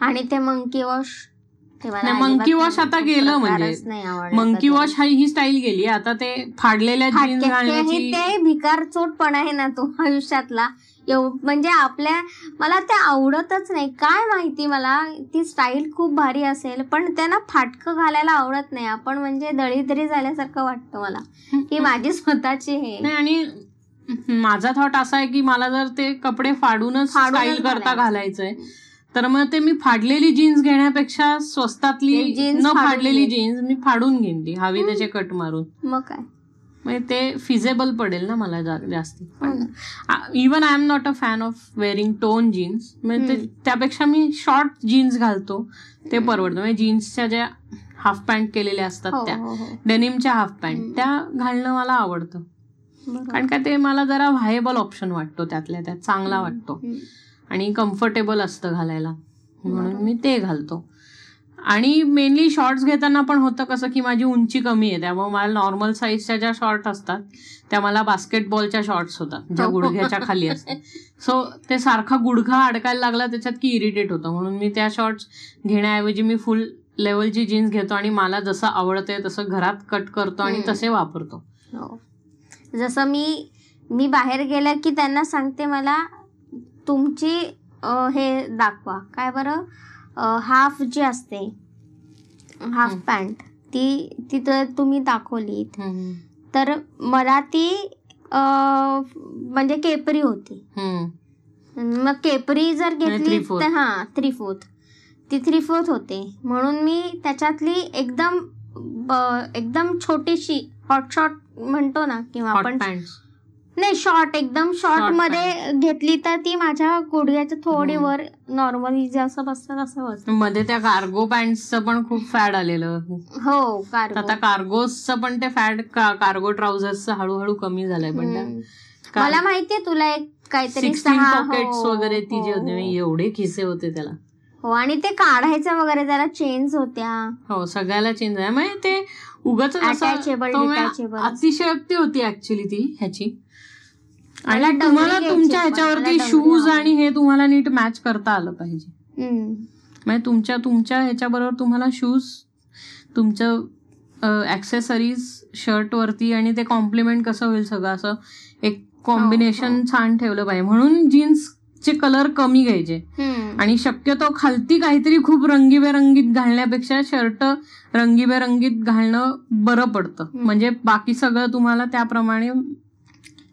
आणि ते मंकी वॉश अजिबात wash आता गेलं म्हणजे. मंकी. वॉश हा ही स्टाईल गेली. आता ते फाडलेल्या ते भिकार चोटपणा आहे ना तो आयुष्यातला. म्हणजे आपल्या मला ते आवडतच नाही. काय माहिती मला? ती स्टाईल खूप भारी असेल पण त्यांना फाटकं घालायला आवडत नाही. आपण म्हणजे दळीदरी झाल्यासारखं वाटतं मला. की माझी स्वतःची हे. आणि माझा थॉट असा आहे की मला जर ते कपडे फाडूनच स्टाईल करता घालायचं. घालायचंय तर मग ते मी फाडलेली जीन्स घेण्यापेक्षा स्वस्तातली न फाडलेली. जीन्स मी फाडून ती हवी त्याचे कट मारून. मग काय? म्हणजे ते फिजेबल पडेल ना मला जास्ती. पण. Even I am not a fan of wearing tone jeans म्हणजे. त्यापेक्षा मी शॉर्ट जीन्स घालतो. ते परवडतं. म्हणजे जीन्सच्या ज्या हाफ पॅन्ट केलेल्या असतात हो त्या डेनिमच्या हाफ पॅन्ट. त्या घालणं मला आवडतं. कारण का ते मला जरा व्हायबल ऑप्शन वाटतो त्यातल्या त्यात. चांगला वाटतो. आणि कम्फर्टेबल असतं घालायला. म्हणून. मी ते घालतो. आणि मेनली शॉर्ट्स घेताना पण होतं कसं की माझी उंची कमी आहे. त्यामुळे मला नॉर्मल साईजच्या ज्या शॉर्ट असतात त्या मला बास्केटबॉलच्या शॉर्ट्स होतात ज्या हो. गुडघ्याच्या खाली असतात. सो ते सारखा गुडघा अडकायला लागला त्याच्यात की इरिटेट होतं. म्हणून मी त्या शॉर्ट्स घेण्याऐवजी मी फुल लेवलची जीन्स घेतो आणि मला जसं आवडतंय तसं घरात कट करतो आणि. तसे वापरतो. हो. जसं मी मी बाहेर गेलं की त्यांना सांगते मला तुमची हे दाखवा. काय बरं? हाफ जी असते. हाफ. पॅन्ट. ती तिथं तुम्ही दाखवलीत. तर मला ती म्हणजे केपरी होती. मग केपरी जर घेतली three-fourth. तर हा थ्री फोर्थ ती थ्री फोर्थ होते. म्हणून मी त्याच्यातली एकदम एकदम छोटीशी हॉट शॉट म्हणतो ना किंवा आपण नाही शॉर्ट एकदम शॉर्टमध्ये घेतली तर ती माझ्या गुडघ्याच्या थोडी. वर नॉर्मली जसं बसतं तसं बसतं मध्ये त्या कार्गो पॅन्टचं पण खूप फॅड आलेलं. हो तर आता कार्गो कार्गोचं पण ते फॅड कार्गो ट्राउझर्सचं हळूहळू कमी झालंय पण मला माहितीये तुला एक काहीतरी पॉकेट्स हो, वगैरे ती जी हो, होती हो. एवढे खिसे होते त्याला. हो आणि ते काढायचं वगैरे त्याला चेन्स होत्या. हो सगळ्याला चेंज आहे म्हणजे ते उगाच. अतिशयोक्ती होती ऍक्च्युली ती ह्याची. आणि तुम्हाला तुमच्या ह्याच्यावरती शूज. आणि हे तुम्हाला नीट मॅच करता आलं पाहिजे. म्हणजे तुमच्या तुमच्या ह्याच्याबरोबर तुम्हाला शूज तुमचं ऍक्सेसरीज शर्ट वरती आणि ते कॉम्प्लिमेंट कसं होईल सगळं असं एक कॉम्बिनेशन हो. छान ठेवलं पाहिजे म्हणून जीन्सचे कलर कमी घ्यायचे. आणि शक्यतो खालती काहीतरी खूप रंगीबेरंगीत घालण्यापेक्षा शर्ट रंगीबेरंगीत घालणं बरं पडतं. म्हणजे बाकी सगळं तुम्हाला त्याप्रमाणे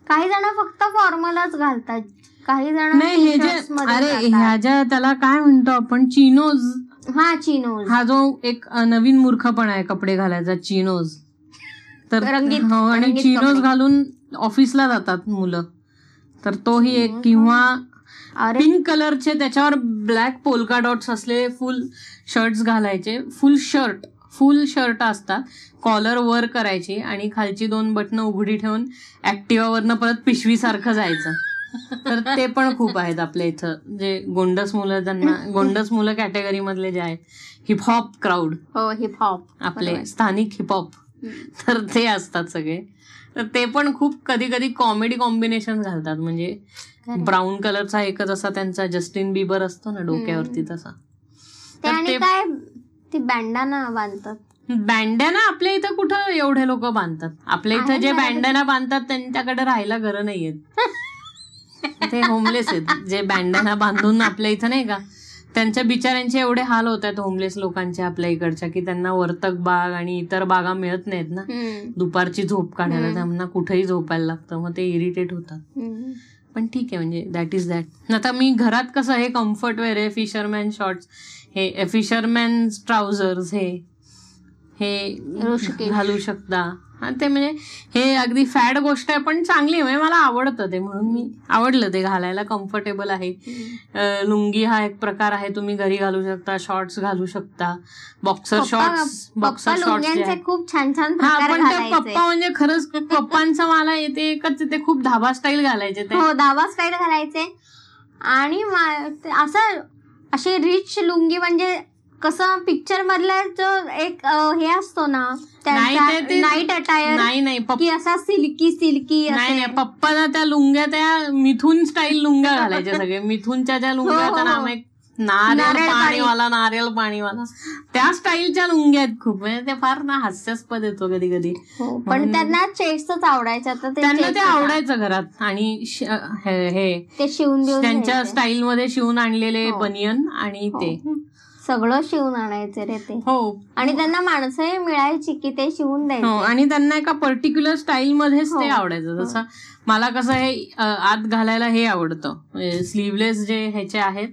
काही जण फक्त फॉर्मलच घालतात. काही जण नाही हे जे अरे. ह्या ज्या त्याला काय म्हणतो आपण? चिनोज हा चिनोज हा जो एक नवीन मूर्खपणा आहे कपडे घालायचा चिनोज तर रंगीत- हो आणि चिनोज. घालून ऑफिसला जातात मुलं. तर तोही एक. किंवा पिंक कलरचे त्याच्यावर ब्लॅक पोलका डॉट्स असलेले फुल शर्ट्स घालायचे फुल शर्ट फुल शर्ट असतात कॉलर वर करायची आणि खालची दोन बटणं उघडी ठेवून ऍक्टिव्हावरनं परत पिशवीसारखं जायचं. तर ते पण खूप आहेत आपल्या इथं. जे गोंडस मुलं त्यांना गोंडस मुलं कॅटेगरी मधले जे आहेत हिपहॉप क्राऊड हो हिप हॉप आपले स्थानिक हिपहॉप तर ते असतात सगळे. तर ते पण खूप कधी कधी कॉमेडी कॉम्बिनेशन घालतात. म्हणजे ब्राऊन कलरचा एकच असा त्यांचा जस्टिन बिबर असतो ना डोक्यावरती तसा. तर ते- काय ती बँडाना बांधतात बँडॅना आपल्या इथं कुठं एवढे लोक बांधतात आपल्या इथं जे. बँडॅना बांधतात त्यांच्याकडे राहायला घरं नाहीयेत ते होमलेस आहेत जे बँडॅना बांधून आपल्या इथं नाही का त्यांच्या बिचाऱ्यांचे एवढे हाल होत आहेत होमलेस लोकांचे आपल्या इकडच्या की त्यांना वर्तक बाग आणि इतर बागा मिळत नाहीत ना. दुपारची झोप काढायला. त्यांना कुठेही झोपायला लागतं मग ते इरिटेट होतात. पण ठीक आहे म्हणजे दॅट इज दॅट आता मी घरात कसं हे कम्फर्ट वेअर आहे फिशरमॅन शॉर्ट्स हे फिशरमॅन ट्राउझर्स हे हे. घालू शकता. हा, ते म्हणजे हे अगदी फॅड गोष्ट आहे पण चांगली म्हणजे मला आवडतं ते म्हणून मी आवडलं ते घालायला. कम्फर्टेबल आहे. लुंगी हा एक प्रकार आहे तुम्ही घरी घालू शकता शॉर्ट्स घालू शकता. बॉक्सर शॉर्ट्स बॉक्सर शॉर्ट्स खूप छान छान हा पण पप्पा म्हणजे खरंच पप्पांचं मला येते एकच ते खूप धाबा स्टाईल घालायचे ते. हो दावा स्टाईल घालायचे. आणि असं अशी रिच लुंगी म्हणजे कसं पिक्चर मधला जो एक हे असतो ना नाईट अटायर नाही नाही पप्पा की असा सिल्की सिल्की नाही नाही पप्पाना त्या लुंग्या त्या मिथून स्टाईल लुंग्या घालायच्या सगळे मिथूनच्या ज्या लुंग्या हो, होत्या ना हो. मग नारळ पाणीवाला नारळ पाणीवाला. त्या स्टाईलच्या लुंग्या आहेत खूप म्हणजे ते फार ना हास्यास्पद येतो कधी कधी हो पण त्यांना चेक्सच आवडायचं त्यांना ते आवडायचं घरात. आणि हे ते शिवून त्यांच्या. स्टाईल मध्ये शिवून आणलेले हो. बनियन आणि हो. ते. सगळं शिवून आणायचे रे ते. हो. आणि त्यांना माणसंही मिळायची की ते शिवून द्यायचे. आणि त्यांना एका पर्टिक्युलर स्टाईल मध्येच ते. आवडायचं. जसं मला कसं हे आत घालायला हे आवडतं. स्लीवलेस जे ह्याचे आहेत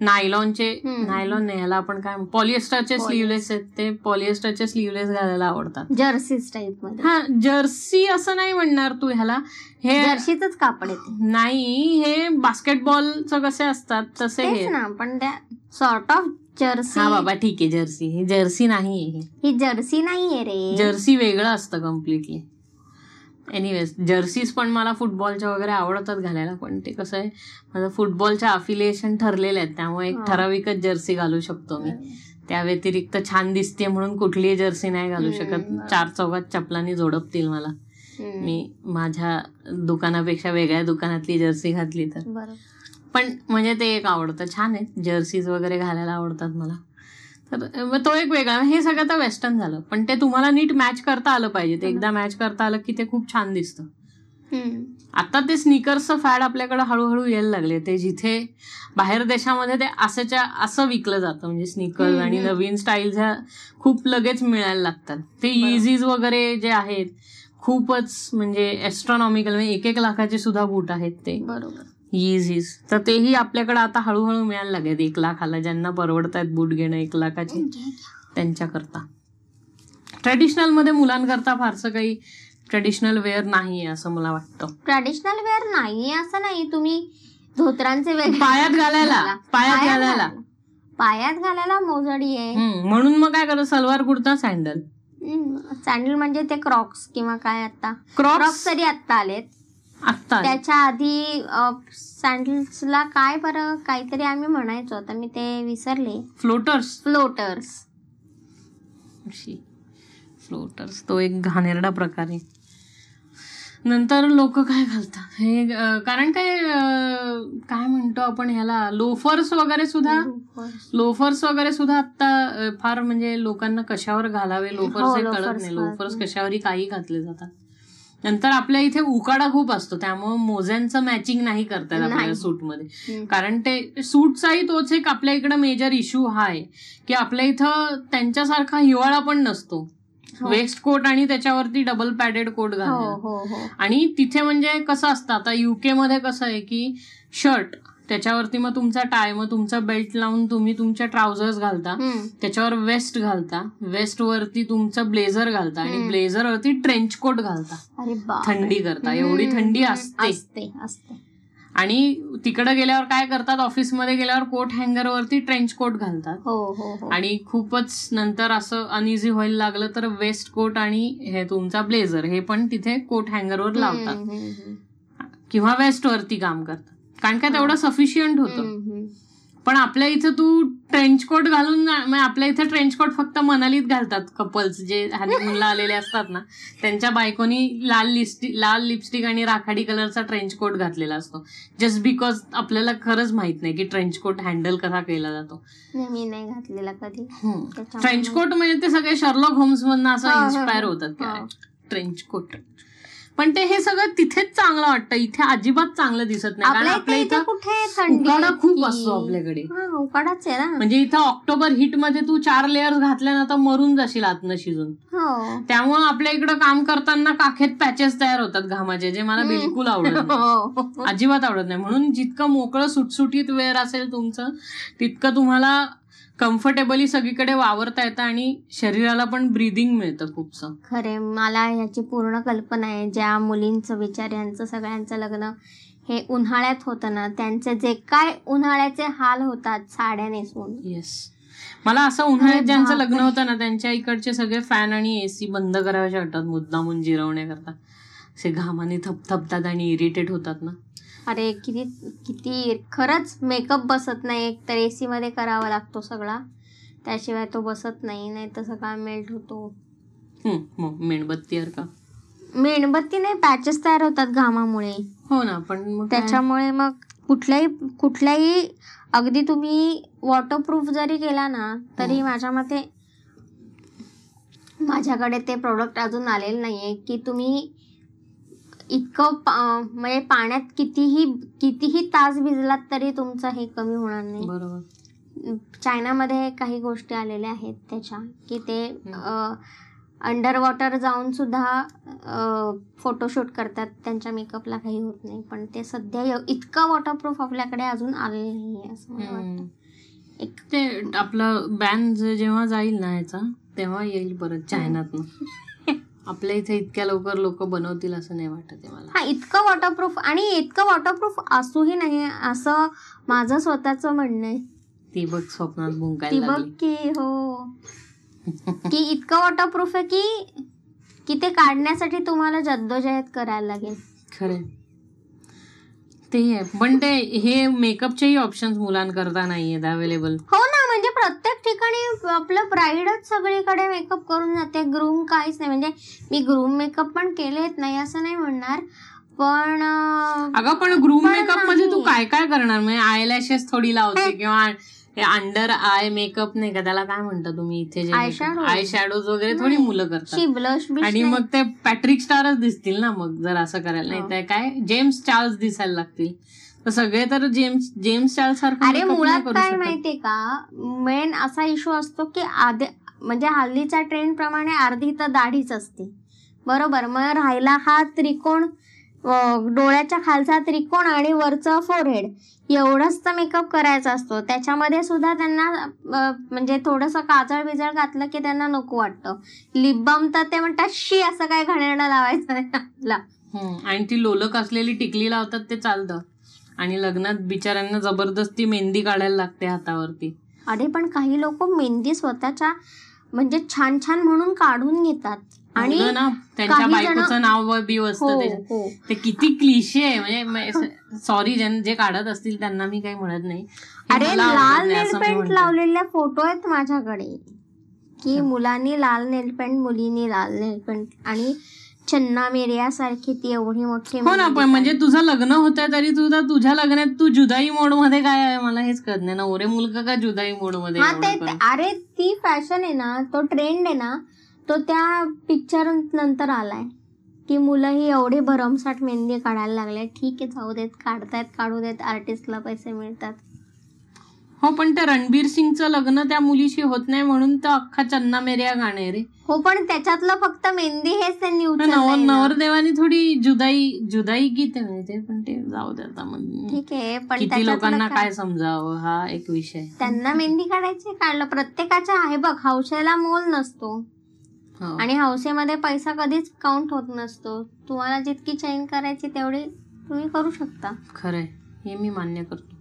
नायलॉनचे. नायलॉन नाही ह्याला आपण काय पॉलिएस्टरचे. स्लीवलेस आहेत ते पॉलिएस्टरचे स्लीवलेस घालायला आवडतात. जर्सी टाईपमध्ये हा जर्सी असं नाही म्हणणार तू ह्याला. हे जर्सीच कापड येते. नाही हे बास्केटबॉलचं कसे असतात तसे हे. ना पण त्या सॉर्ट ऑफ जर्सी हा बाबा ठीक आहे जर्सी. हे जर्सी नाही हे. ही जर्सी नाहीये रे. जर्सी वेगळं असतं कम्प्लिटली एनिवेज जर्सीज पण मला फुटबॉलच्या वगैरे आवडतात घालायला पण ते कसं आहे माझं फुटबॉलच्या अफिलिएशन ठरलेले आहेत त्यामुळे एक. ठराविकच जर्सी घालू शकतो मी. त्या व्यतिरिक्त छान दिसते म्हणून कुठलीही जर्सी नाही घालू शकत. चार चौघात चपलांनी जोडपतील मला. मी माझ्या दुकानापेक्षा वेगळ्या दुकानातली जर्सी घातली तर. पण म्हणजे ते एक आवडतं. छान आहे जर्सीज वगैरे घालायला आवडतात मला. तर मग तो एक वेगळा. हे सगळं तर वेस्टर्न झालं. पण ते तुम्हाला नीट मॅच करता आलं पाहिजे. ते एकदा मॅच करता आलं की ते खूप छान दिसतं. आता ते स्निकर्सचं फॅड आपल्याकडे हळूहळू यायला लागले. ते जिथे बाहेर देशामध्ये ते असंच्या असं विकलं जातं. म्हणजे स्निकर्स आणि. नवीन स्टाईल ह्या खूप लगेच मिळायला लागतात. ते. इझीज वगैरे जे आहेत खूपच म्हणजे एस्ट्रॉनॉमिकल म्हणजे एक एक लाखाचे सुद्धा बूट आहेत ते. बरोबर. इझीज तर तेही आपल्याकडे आता हळूहळू मिळायला लागेल एक लाखाला ज्यांना परवडत आहेत बूट घेणं एक लाखाचे त्यांच्याकरता. ट्रेडिशनलमध्ये मुलांकरता फारसं काही ट्रेडिशनल वेअर नाही असं मला वाटतं. ट्रॅडिशनल वेअर नाही असं नाही. तुम्ही धोत्रांचे वेगळे पायात घालायला. पायात घालायला. पायात घालायला मोजडी आहे. म्हणून मग काय करत सलवार कुर्ता सँडल सँडल म्हणजे ते क्रॉक्स किंवा काय आता? क्रॉक्स तरी आत्ता आलेत. आत्ता आले. त्याच्या आधी सँडल्सला काय बरं? काहीतरी आम्ही म्हणायचो. आता मी ते विसरले. फ्लोटर्स फ्लोटर्स फ्लोटर्स तो एक घाणेरडा प्रकार आहे. नंतर लोक काय घालतात? हे अं, कारण काय अं, काय म्हणतो आपण ह्याला? लोफर्स वगैरे सुद्धा? लोफर्स वगैरे सुद्धा आता अ, फार म्हणजे लोकांना कशावर घालावे? लोफर्स हो, हे कळत नाही. कळत लोफर्स नाही. कशावरही काही घातले जातात. नंतर आपल्या इथे उकाडा खूप असतो त्यामुळे मोज्यांचं मॅचिंग नाही करतात आपल्याला नाही. सूटमध्ये. कारण ते सूटचाही तोच एक आपल्या इकडे मेजर इश्यू हा आहे की आपल्या इथं त्यांच्यासारखा हिवाळा पण नसतो. हो. वेस्ट कोट आणि त्याच्यावरती डबल पॅडेड कोट हो हो हो. आणि तिथे म्हणजे कसं असतं आता युके मध्ये कसं आहे की शर्ट त्याच्यावरती मग तुमचा टाय मग तुमचा बेल्ट लावून तुम्ही तुमच्या ट्राउझर्स घालता. त्याच्यावर वेस्ट घालता. वेस्ट वरती तुमचं ब्लेझर घालता आणि. ब्लेझर वरती ट्रेंच कोट घालता. थंडी करता. एवढी थंडी असते. आणि तिकडे गेल्यावर काय करतात? ऑफिसमध्ये गेल्यावर कोट हँगर वरती ट्रेंच कोट घालतात. हो हो हो. आणि खूपच नंतर असं अनइझी व्हायला लागलं तर वेस्ट कोट आणि हे तुमचा ब्लेझर हे पण तिथे कोट हँगरवर लावतात. किंवा वेस्ट वरती काम करतात. कारण का तेवढं सफिशियंट होतं. पण आपल्या इथं तू ट्रेंच कोट घालून म्हणजे आपल्या इथं ट्रेंच कोट फक्त मनालीत घालतात कपल्स जे हनीमूनला [LAUGHS] आलेले असतात ना. त्यांच्या बायकोनी लाल लिपस्टिक लाल लिपस्टिक आणि राखाडी कलरचा ट्रेंच कोट घातलेला असतो. जस्ट बिकॉज आपल्याला खरंच माहीत नाही की ट्रेंच कोट हँडल कसा केला जातो. मी नाही घातलेला कधी. त्याच्यामुळे ट्रेंच कोट म्हणजे ते सगळे शर्लॉक होम्स मधनं असं इन्स्पायर. होतात हा. पण ते हे सगळं तिथेच चांगलं वाटतं. इथे अजिबात चांगलं दिसत नाही. कारण आपल्या इथे कुठे उकाडा खूप असतो आपल्याकडे. हा, उकाडाच आहे ना. म्हणजे इथं ऑक्टोबर हिटमध्ये तू चार लेअर्स घातल्या ना तर मरून जाशील आतनं शिजून. हो. त्यामुळे आपल्या इकडं काम करताना काखेत पॅचेस तयार होतात घामाचे जे मला. बिलकुल आवडत हो. अजिबात आवडत नाही. म्हणून जितकं मोकळं सुटसुटीत वेअर असेल तुमचं तितकं तुम्हाला कम्फर्टेबली सगळीकडे वावरता येतं आणि शरीराला पण ब्रिदिंग मिळतं खूपसं. खरे मला ह्याची पूर्ण कल्पना आहे ज्या मुलींचं विचार यांचं सगळ्यांचं लग्न हे उन्हाळ्यात होतं ना त्यांचे जे काय उन्हाळ्याचे हाल होतात साड्या नेसून येस मला असं उन्हाळ्यात ज्यांचं. लग्न होतं ना त्यांच्या इकडचे सगळे फॅन आणि एसी बंद करायचे वाटतात मुद्दामून जिरवण्याकरता. असे घामाने थपथपतात आणि इरिटेट होतात ना. अरे किती किती खरंच मेकअप बसत नाही. एक तर एसी मध्ये करावा लागतो सगळा. त्याशिवाय तो बसत नाही नाही तर सगळा मेल्ट होतो. मग मेणबत्तीवर का? मेणबत्ती नाही पॅचेस तयार होतात घामामुळे. हो ना पण? त्याच्यामुळे मग कुठल्याही कुठल्याही अगदी तुम्ही वॉटरप्रूफ जरी केला ना तरी. माझ्या मते माझ्याकडे ते प्रोडक्ट अजून आलेलं नाहीये की तुम्ही इतकं पा- म्हणजे पाण्यात कितीही कितीही तास भिजलात तरी तुमचं हे कमी होणार नाही. बरोबर. चायनामध्ये काही गोष्टी आलेल्या आहेत त्याच्या की ते अंडर वॉटर जाऊन सुद्धा फोटोशूट करतात. त्यांच्या मेकअपला काही होत नाही. पण ते सध्या इतकं वॉटरप्रूफ आपल्याकडे अजून आलेलं नाही असं मला वाटतं हम्म. एक ते आपलं बॅन जेव्हा जाईल ना याचा तेव्हा येईल परत चायनातनं. [LAUGHS] आपल्या इथे इतक्या लवकर लोक बनवतील असं नाही वाटत आहे मला. हा इतकं वॉटरप्रूफ आणि इतकं वॉटरप्रूफ असूही नाही असं माझं स्वतःचं म्हणणं आहे. ती बघ स्वप्नात ती भुंकायला बघ लागली. की हो. की इतकं वॉटरप्रूफ आहे की की ते काढण्यासाठी तुम्हाला जद्दोजहद करायला लागेल. खरे ते आहे पण ते हे मेकअपचेही ऑप्शन्स मुलांकरता नाहीयेत अवेलेबल हो ना म्हणजे प्रत्येक ठिकाणी आपलं ब्राईडच सगळीकडे मेकअप करून जाते. ग्रूम काहीच नाही. म्हणजे मी ग्रूम मेकअप पण केलेत नाही असं नाही म्हणणार. पण अगं पण ग्रूम मेकअपमध्ये तू. काय काय करणार? म्हणजे आय लॅशेस थोडी लावते किंवा अंडर आय मेकअप नाही का त्याला काय म्हणता तुम्ही इथे Eyeshadow. आय शॅडोज वगैरे थोडी. मुलं करतात आणि. मग ते पॅट्रिक स्टारच दिसतील ना मग जर असं करायला नाही हो. तर काय जेम्स चार्ल्स दिसायला लागतील तर सगळे तर जेम्स जेम्स चार्ल्स सारखं अरे मुळात काय. माहितीये का मेन असा इश्यू असतो की आधी म्हणजे हल्लीच्या ट्रेंड प्रमाणे अर्धी तर दाढीच असते बरोबर मग राहिला हा त्रिकोण डोळ्याच्या खालचा त्रिकोण आणि वरचं फोरहेड एवढंच तर मेकअप करायचा असतो. त्याच्यामध्ये सुद्धा त्यांना म्हणजे थोडंसं काजळ बिजळ घातलं की त्यांना नको वाटतं. लिप बाम तर ते म्हणतात शी असं काय घाणेरडं लावायचं नाही आपला. आणि ती लोलक असलेली टिकली लावतात ते चालतं. आणि लग्नात बिचाऱ्यांना जबरदस्ती मेहंदी काढायला लागते हातावरती. अरे पण काही लोक मेहंदी स्वतःच्या म्हणजे छान छान म्हणून काढून घेतात. आणि ना त्यांच्या बायकोचं नाव बी हो असतं त्याच्यात. हो ते किती क्लिशे आहे म्हणजे सॉरी जे काढत असतील त्यांना मी काही म्हणत नाही हे अरे लाल नाही नेल असं मी पेंट फोटो आहेत माझ्याकडे की. मुलांनी लाल नेल पेंट मुलींनी लाल नेल पेंट आणि चन्ना मेरिया सारखी ती एवढी मोठी हो ना पण म्हणजे. तुझं लग्न होतंय तरी तुझा तुझ्या लग्नात तू जुदाई मोडमध्ये काय आहे मला हेच कळत नाही नवरे मुलगा का जुदाई मोडमध्ये हा? अरे ती फॅशन आहे ना तो ट्रेंड आहे ना तो त्या पिक्चर नंतर आलाय. की मुलं ही एवढी भरमसाठ मेहंदी काढायला लागले. ठीक आहे जाऊ देत काढतायत काढू देत आर्टिस्टला पैसे मिळतात. हो पण ते रणबीर सिंगचं लग्न त्या मुलीशी होत नाही म्हणून तर अख्खा चन्ना मेरिया गाणं रे. हो पण त्याच्यातलं फक्त मेहंदी हेच त्यांनी नवर उचललंय ना. नवरदेवानी थोडी जुदाई जुदाई गीत आहे म्हणजे ते पण ते जाऊ दे आता मग. ठीक आहे पण किती त्याच्यातलं लोकांना काय? काय समजावं हा एक विषय. त्यांना मेहंदी काढायची काढलं प्रत्येकाच्या आहे बघ हौसेला मोल नसतो. हो. आणि हौसेमध्ये पैसा कधीच काउंट होत नसतो तुम्हाला जितकी चैन करायची तेवढी तुम्ही करू शकता खरंय हे मी मान्य करतो.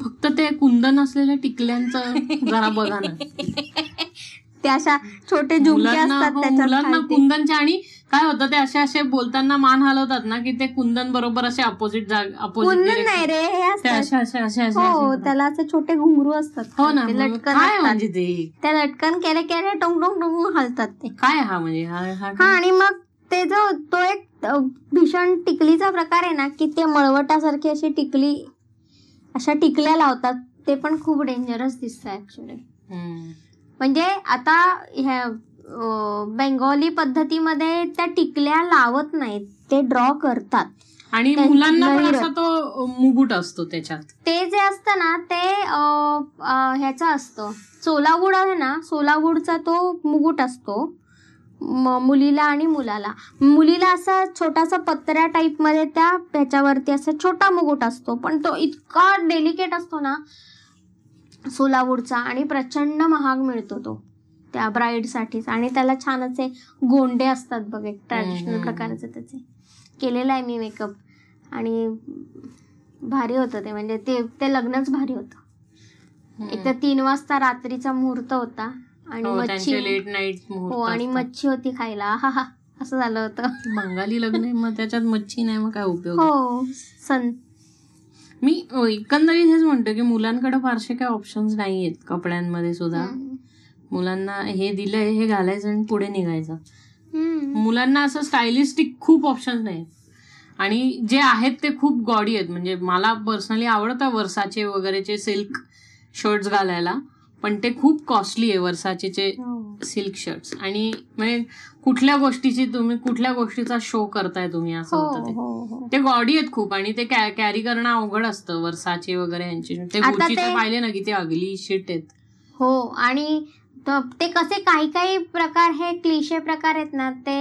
फक्त ते कुंदन असलेल्या टिकल्यांचं जरा बघा ना [LAUGHS] ते अशा छोटे झुमके मुलांना असतात हो, त्याच्यात मुलांना खालती. कुंदनच्या आणि काय होतं ते असे असे बोलताना मान हलवतात ना की ते कुंदन बरोबर असे अपोजिट अपोजिट कुंदन नाही रे हे असतात. हो त्याला असे छोटे घुंगरू असतात. हो ना ते मग लटकन काय असतात. म्हणजे ते? त्या लटकन केले केले टोंग टोंग टोंग हलतात ते. काय हा म्हणजे हा हा हा आणि मग ते जो तो एक अ, भीषण टिकलीचा प्रकार आहे ना की ते मळवटासारखी अशी टिकली अशा टिकल्या लावतात ते पण खूप डेंजरस दिसतं ऍक्च्युली हम्म. म्हणजे आता ह्या बेंगॉली पद्धतीमध्ये त्या टिकल्या लावत नाहीत. ते ड्रॉ करतात. आणि मुलांना पण लहर. असा तो मुकुट असतो त्याच्यात. ते जे असतं ना ते ह्याचा असतो. सोलागुड आहे ना सोलागुडचा तो मुकुट असतो. मुलीला आणि मुलाला. मुलीला असा छोटासा पत्र्या टाईपमध्ये त्या ह्याच्यावरती असा छोटा मुकुट असतो. पण तो इतका डेलिकेट असतो ना सोलावूडचा आणि प्रचंड महाग मिळतो तो. त्या ब्राईडसाठीच आणि त्याला छान असे गोंडे असतात बघ एक ट्रॅडिशनल. प्रकारचे त्याचे. केलेला आहे मी मेकअप आणि भारी होतं ते. म्हणजे ते ते लग्नच भारी होतं. एक तर तीन वाजता रात्रीचा मुहूर्त होता. आणि हो, मच्छी लेट नाईट हो आणि मच्छी होती खायला. हा हा असं झालं होतं. बंगाली लग्न आहे मग त्याच्यात मच्छी नाही मग काय उपयोग? हो सन मी अ, एकंदरीत हेच म्हणतो की मुलांकडे फारसे काही ऑप्शन्स नाही आहेत कपड्यांमध्ये सुद्धा. मुलांना हे दिलंय हे घालायचं आणि पुढे निघायचं. मुलांना असं स्टायलिस्टिक खूप ऑप्शन्स नाहीत. आणि जे आहेत ते खूप गॉडी आहेत. म्हणजे मला पर्सनली आवडतं वर्साचे वगैरेचे सिल्क शर्ट्स घालायला पण ते खूप कॉस्टली आहे वर्साचेचे हो. सिल्क शर्ट्स आणि म्हणजे कुठल्या गोष्टीची तुम्ही कुठल्या गोष्टीचा शो करताय तुम्ही असं हो होतं ते. हो हो. ते गॉडी आहेत खूप आणि ते कॅरी करणं अवघड असतं वर्साचे वगैरे यांची. ते- पाहिले ना की ते अगली शिट आहेत. हो आणि त- ते कसे काही काही प्रकार हे क्लिशे प्रकार आहेत ना ते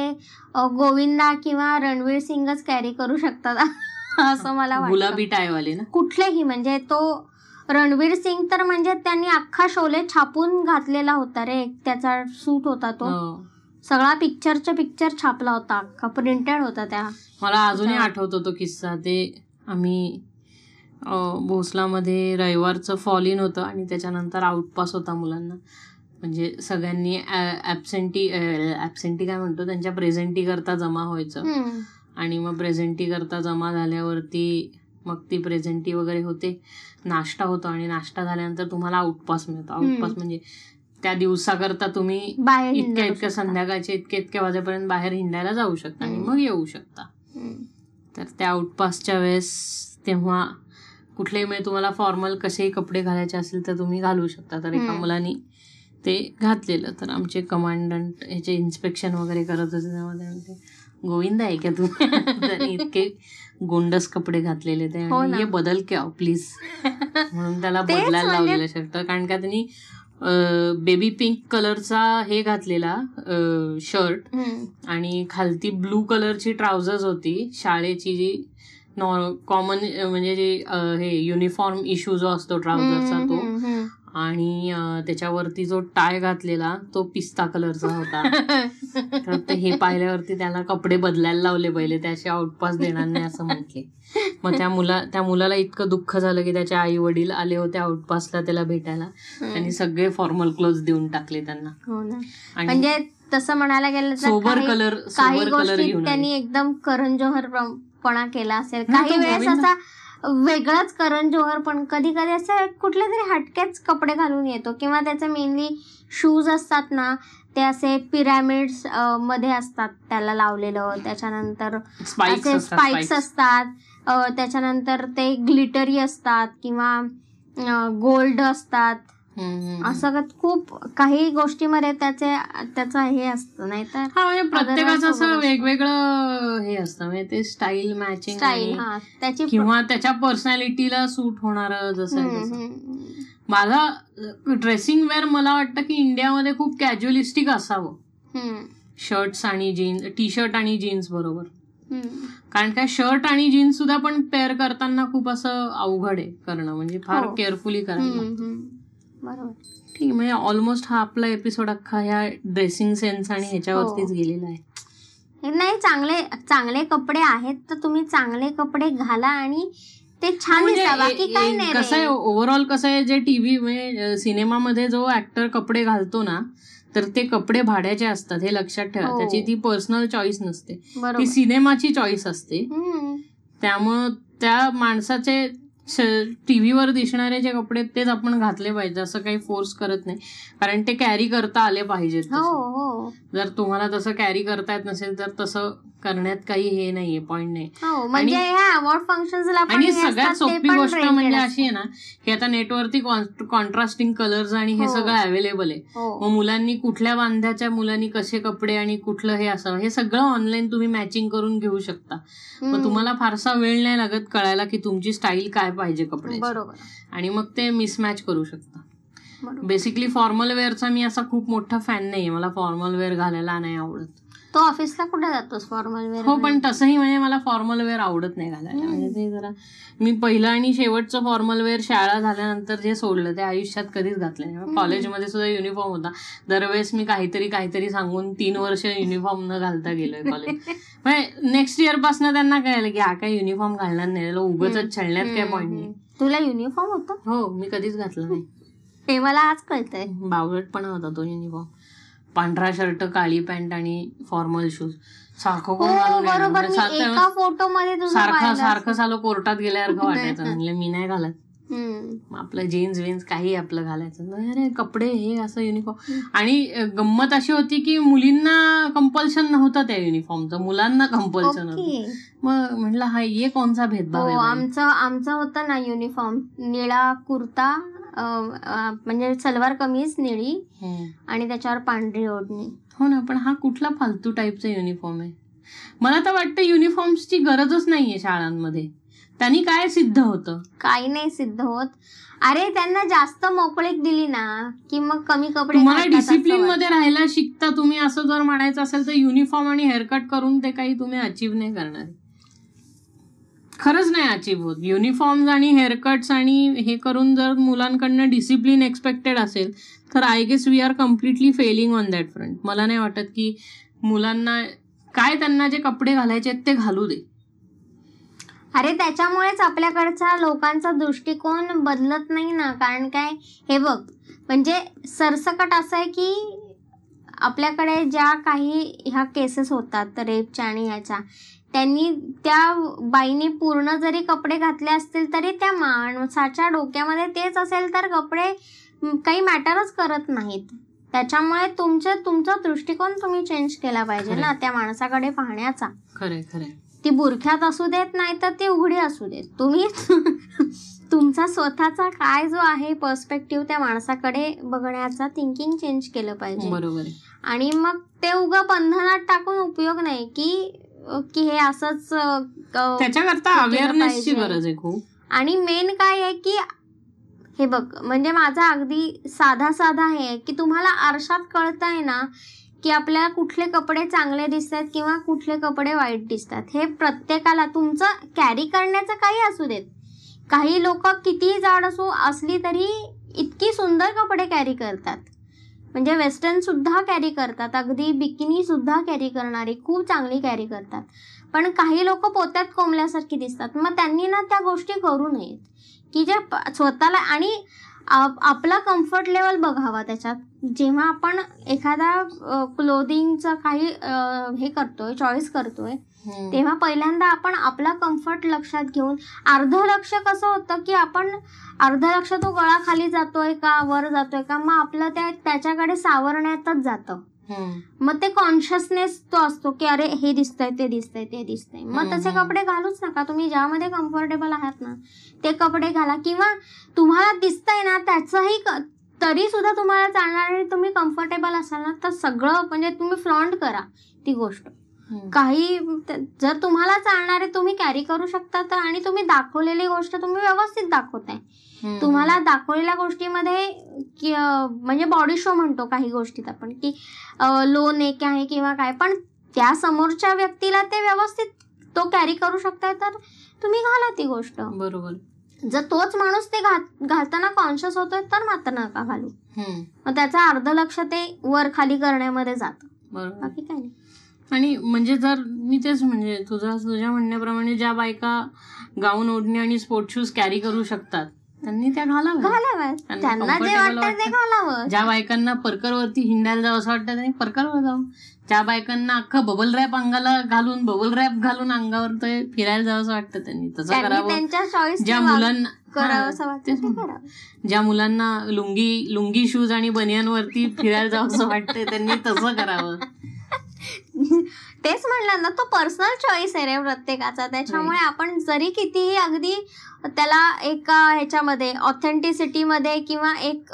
गोविंदा किंवा रणवीर सिंगच कॅरी करू शकतात [LAUGHS] असं मला गुलाबी टायवाले ना? कुठलेही म्हणजे तो रणवीर सिंग तर म्हणजे त्यांनी अख्खा शोले छापून घातलेला होता रे. त्याचा सूट होता तो. हो. सगळा पिक्चरच्या पिक्चर छापला होता. अख्खा प्रिंटेड होता त्या. मला अजूनही. आठवतो तो किस्सा. ते आम्ही भोसलामध्ये रविवारचं फॉल इन होतं आणि त्याच्यानंतर आउटपास होता मुलांना. म्हणजे सगळ्यांनी ॲबसेंटी ॲबसेंटी काय म्हणतो त्यांच्या प्रेझेंटी करता जमा व्हायचं. आणि मग प्रेझेंटी करता जमा झाल्यावरती मग ती प्रेझेंटी वगैरे होते नाश्ता होतो आणि नाश्ता झाल्यानंतर तुम्हाला आउटपास मिळतो आउटपास. म्हणजे त्या दिवसाकरता तुम्ही इतक्या इतक्या. संध्याकाळच्या इतक्या इतक्या वाजेपर्यंत बाहेर हिंडायला जाऊ शकता आणि. मग येऊ शकता. तर त्या आउटपासच्या वेळेस तेव्हा कुठलेही म्हणजे तुम्हाला फॉर्मल कसेही कपडे घालायचे असेल तर तुम्ही घालू शकता तर एका. मुलानी ते घातलेलं. तर आमचे कमांडंट ह्याचे इन्स्पेक्शन वगैरे करत होते तेव्हा ते म्हणते, गोविंद आहे का तू? [LAUGHS] इतके गोंडस कपडे घातलेले ते. हो. ये बदल क्या प्लीज [LAUGHS] म्हणून त्याला बदलायला म्हणजे- लावलेलं शर्ट. कारण का त्यांनी बेबी पिंक कलरचा हे घातलेला शर्ट. आणि खालती ब्लू कलरची ट्राउझर्स होती. शाळेची जी कॉमन म्हणजे जी हे युनिफॉर्म इश्यू जो असतो ट्राउझरचा तो. आणि त्याच्यावरती जो टाय घातलेला तो पिस्ता कलरचा होता. [LAUGHS] तर ते हे पाहिल्यावरती त्याला कपडे बदलायला लावले पहिले त्याचे आउटपास देणार नाही असं म्हटले मग त्या मुला त्या मुलाला इतकं दुःख झालं की त्याचे आई वडील आले होते आउटपासला त्याला भेटायला आणि सगळे फॉर्मल क्लोथ देऊन टाकले त्यांना हो म्हणजे तसं म्हणायला गेलं सोबर कलर काही सोबर कलर गोष्टी त्यांनी. एकदम करण जोहर पणा केला असेल काही वेळेस. असा वेगळाच करण जोहर पण कधी कधी असे कुठले तरी हटकेच कपडे घालून येतो किंवा त्याचे मेनली शूज असतात ना ते असे पिरॅमिड्समध्ये असतात त्याला लावलेलं. त्याच्यानंतर असे असतात स्पाइक्स. असतात. त्याच्यानंतर ते ग्लिटरी असतात किंवा गोल्ड असतात. का- खूप काही गोष्टीमध्ये त्याचे त्याचं हे असतं नाही तर हा म्हणजे प्रत्येकाचं असं. वेगवेगळं हे असतं म्हणजे ते स्टाईल मॅचिंग स्टाईल हा त्याची किंवा त्याच्या पर्सनॅलिटीला सूट होणार जसं माझा ड्रेसिंग वेअर मला वाटतं की इंडियामध्ये खूप कॅज्युअलिस्टिक असावं शर्ट्स आणि जीन्स टी शर्ट आणि जीन्स बरोबर हम्म. कारण काय शर्ट आणि जीन्स सुद्धा पण पेअर करताना खूप असं अवघड आहे करणं म्हणजे फार हो. केअरफुली करायला लागतं. हम्म. बरोबर ठीक आहे म्हणजे ऑलमोस्ट हा आपला एपिसोड अख्खा ह्या ड्रेसिंग सेन्स आणि ह्याच्यावरतीच हो. गेलेला आहे नाही चांगले चांगले कपडे आहेत तर तुम्ही चांगले कपडे घाला आणि ते छान म्हणजे कसं आहे. ओव्हरऑल कसं आहे जे टीव्ही म्हणजे सिनेमामध्ये जो ऍक्टर कपडे घालतो ना तर ते कपडे भाड्याचे असतात हे लक्षात ठेवा हो. त्याची ती पर्सनल चॉईस नसते ती सिनेमाची चॉईस असते. त्यामुळं त्या माणसाचे टीव्हीवर दिसणारे जे कपडे तेच आपण घातले पाहिजे असं काही फोर्स करत नाही कारण ते कॅरी करता आले पाहिजेत हो. हो जर तुम्हाला तसं कॅरी करता येत नसेल तर तसं करण्यात काही हे नाहीये पॉइंट नाही हो म्हणजे आणि सगळ्यात सोपी गोष्ट म्हणजे. अशी आहे ना की आता नेटवरती कॉन्ट्रास्टिंग कलर्स आणि हे. सगळं अवेलेबल आहे मग मुलांनी कुठल्या बांध्याच्या मुलांनी कसे कपडे आणि कुठलं हे असावं हे सगळं ऑनलाईन तुम्ही मॅचिंग करून घेऊ शकता मग. तुम्हाला फारसा वेळ नाही लागत कळायला की तुमची स्टाईल काय पाहिजे कपडे बरोबर. आणि मग ते मिसमॅच करू शकता. बेसिकली फॉर्मल वेअरचा मी असा खूप मोठा फॅन नाहीये. मला फॉर्मल वेअर घालायला नाही आवडत. तो ऑफिसला कुठे जातोस फॉर्मल वेअर हो पण तसंही म्हणजे मला फॉर्मल वेअर आवडत नाही घालायला. म्हणजे ते जरा मी पहिलं आणि शेवटचं फॉर्मल वेअर शाळा झाल्यानंतर जे सोडलं ते आयुष्यात कधीच घातलं नाही. कॉलेजमध्ये सुद्धा युनिफॉर्म होता. दरवेळेस मी काहीतरी काहीतरी सांगून तीन वर्ष युनिफॉर्म न घालता गेलोय कॉलेज [LAUGHS] म्हणजे नेक्स्ट इयरपासून त्यांना कळलं की हा काही युनिफॉर्म घालणार नाही. उगाच छळण्यात काय पॉईंट नाही. तुला युनिफॉर्म होता? हो मी कधीच घातलं नाही. हे मला आज कळतंय. बावळटपणा होता तो युनिफॉर्म पांढरा शर्ट काळी पॅन्ट आणि फॉर्मल शूज सारखं हो म्हणजे सारखं- सारखं सारखं कोर्टात गेल्यासारखं वाटायचं. म्हणलं मी नाही घालत. आपलं जीन्स विन्स काही आपलं घालायचं अरे कपडे हे असं युनिफॉर्म आणि गंमत अशी होती की मुलींना कंपल्शन नव्हतं त्या युनिफॉर्मचं मुलांना कंपल्शन होतं. मग म्हटलं हा ये कोणचा भेदभाव हो? आमचं आमचं होतं ना युनिफॉर्म निळा कुर्ता म्हणजे सलवार कमीज निळी हम्म. आणि त्याच्यावर पांढरी ओढणी. हो ना पण हा कुठला फालतू टाईपचा युनिफॉर्म आहे? मला तर वाटतं युनिफॉर्म्सची गरजच नाहीये शाळांमध्ये. त्यांनी काय सिद्ध होतं? काही नाही सिद्ध होत. अरे त्यांना जास्त मोकळीक दिली ना की मग कमी कपडे तुम्हाला असं डिसिप्लिन. मध्ये राहायला शिकता तुम्ही असं जर म्हणायचं असेल तर युनिफॉर्म आणि हेअरकट करून ते काही तुम्ही अचीव्ह नाही करणार. खरंच नाही अचीव्ह होत युनिफॉर्म्स आणि हेअरकट्स आणि हे करून जर मुलांकडनं डिसिप्लिन एक्सपेक्टेड असेल तर I guess we are completely failing on that front मला नाही वाटत की मुलांना काय त्यांना जे कपडे घालायचे आहेत ते घालू दे. अरे त्याच्यामुळेच आपल्याकडचा लोकांचा दृष्टिकोन बदलत नाही ना. कारण काय? हे बघ म्हणजे सरसकट असं आहे की आपल्याकडे ज्या काही ह्या केसेस होतात रेपच्या आणि ह्याच्या त्यांनी त्या बाईने पूर्ण जरी कपडे घातले असतील तरी त्या माणसाच्या डोक्यामध्ये तेच असेल तर कपडे काही मॅटरच करत नाहीत. त्याच्यामुळे तुमचं तुमचा दृष्टिकोन तुम्ही चेंज केला पाहिजे ना. त्या माणसाकडे पाहण्याचा. खरंय खरंय. ती बुरख्यात असू देत नाही तर ती उघडी असू देत. तुम्ही [LAUGHS] तुमचा स्वतःचा काय जो आहे पर्स्पेक्टिव्ह त्या माणसाकडे बघण्याचा थिंकिंग चेंज केलं पाहिजे. बरोबर आणि मग ते उगा बंधनात टाकून उपयोग नाही की की हे असंच त्याच्याकरता अवेअरनेसची. गरज आहे खूप. आणि मेन काय आहे की हे बघ म्हणजे माझा अगदी साधा साधा हे आहे की तुम्हाला आरशात कळतंय ना की आपल्याला कुठले कपडे चांगले दिसतात किंवा कुठले कपडे वाईट दिसतात. हे प्रत्येकाला तुमचं कॅरी करण्याचं काही असू देत. काही लोक कितीही जाड असू असली तरी इतकी सुंदर कपडे कॅरी करतात. म्हणजे वेस्टर्नसुद्धा कॅरी करतात. अगदी बिकिनीसुद्धा कॅरी करणारी खूप चांगली कॅरी करतात. पण काही लोक पोत्यात कोंबल्यासारखी दिसतात. मग त्यांनी ना त्या गोष्टी करू नयेत. की जे स्वतःला आणि आप- आपला कम्फर्ट लेवल बघावा त्याच्यात. जेव्हा आपण एखादा क्लोदिंगचं काही हे करतोय चॉईस करतोय तेव्हा पहिल्यांदा आपण आपला कम्फर्ट लक्षात घेऊन अर्ध लक्ष कसं होतं की आपण अर्ध लक्ष तो गळा खाली जातोय का वर जातोय का? मग आपलं त्या त्याच्याकडे सावरण्यातच जातं. मग ते कॉन्शियसनेस तो असतो की अरे हे दिसतंय ते दिसतंय ते दिसतंय. मग तसे. कपडे घालूच नका. तुम्ही ज्यामध्ये कम्फर्टेबल आहात ना ते कपडे घाला. किंवा तुम्हाला दिसतंय ना त्याचंही तरी सुद्धा तुम्हाला चालणार आणि तुम्ही कम्फर्टेबल असाल ना तर सगळं म्हणजे तुम्ही फ्लॉन्ट करा ती गोष्ट. काही जर तुम्हाला चालणार तुम्ही कॅरी करू शकता तर आणि तुम्ही दाखवलेली गोष्ट तुम्ही व्यवस्थित दाखवताय. तुम्हाला दाखवलेल्या गोष्टीमध्ये म्हणजे बॉडी शो म्हणतो काही गोष्टीत आपण की लो नेक आहे किंवा काय पण त्या समोरच्या व्यक्तीला ते व्यवस्थित तो कॅरी करू शकताय तर तुम्ही घाला ती गोष्ट. बरोबर. जर तोच माणूस ते घालताना कॉन्शियस होतोय तर मात्र नका घालू. मग त्याचं अर्ध लक्ष ते वर खाली करण्यामध्ये जातं. बाकी काय नाही. आणि म्हणजे जर मी तेच म्हणजे तुझा तुझ्या म्हणण्याप्रमाणे ज्या बायका गाऊन ओढणी आणि स्पोर्ट शूज कॅरी करू शकतात त्यांनी त्या घालाव्या घालाव्यात. त्यांना त्यांना जे comfortable वाटतं ते वाटतं. घालावं. ज्या बायकांना परकरवरती हिंडायला जावं असं वाटतं त्यांनी परकरवर जावं. ज्या बायकांना अख्खं बबल रॅप अंगाला घालून बबल रॅप घालून अंगावर ते फिरायला जावं असं वाटतं त्यांनी. तसं करावं. त्यांच्या चॉईस ज्या मुलांना वाटतं ज्या मुलांना लुंगी लुंगी शूज आणि बनियनवरती फिरायला जावं असं वाटतंय त्यांनी तसं करावं. [LAUGHS] तेच म्हणलं ना तो पर्सनल चॉईस आहे रे प्रत्येकाचा. त्याच्यामुळे आपण जरी कितीही अगदी त्याला एक ह्याच्यामध्ये ऑथेंटिसिटी मध्ये किंवा एक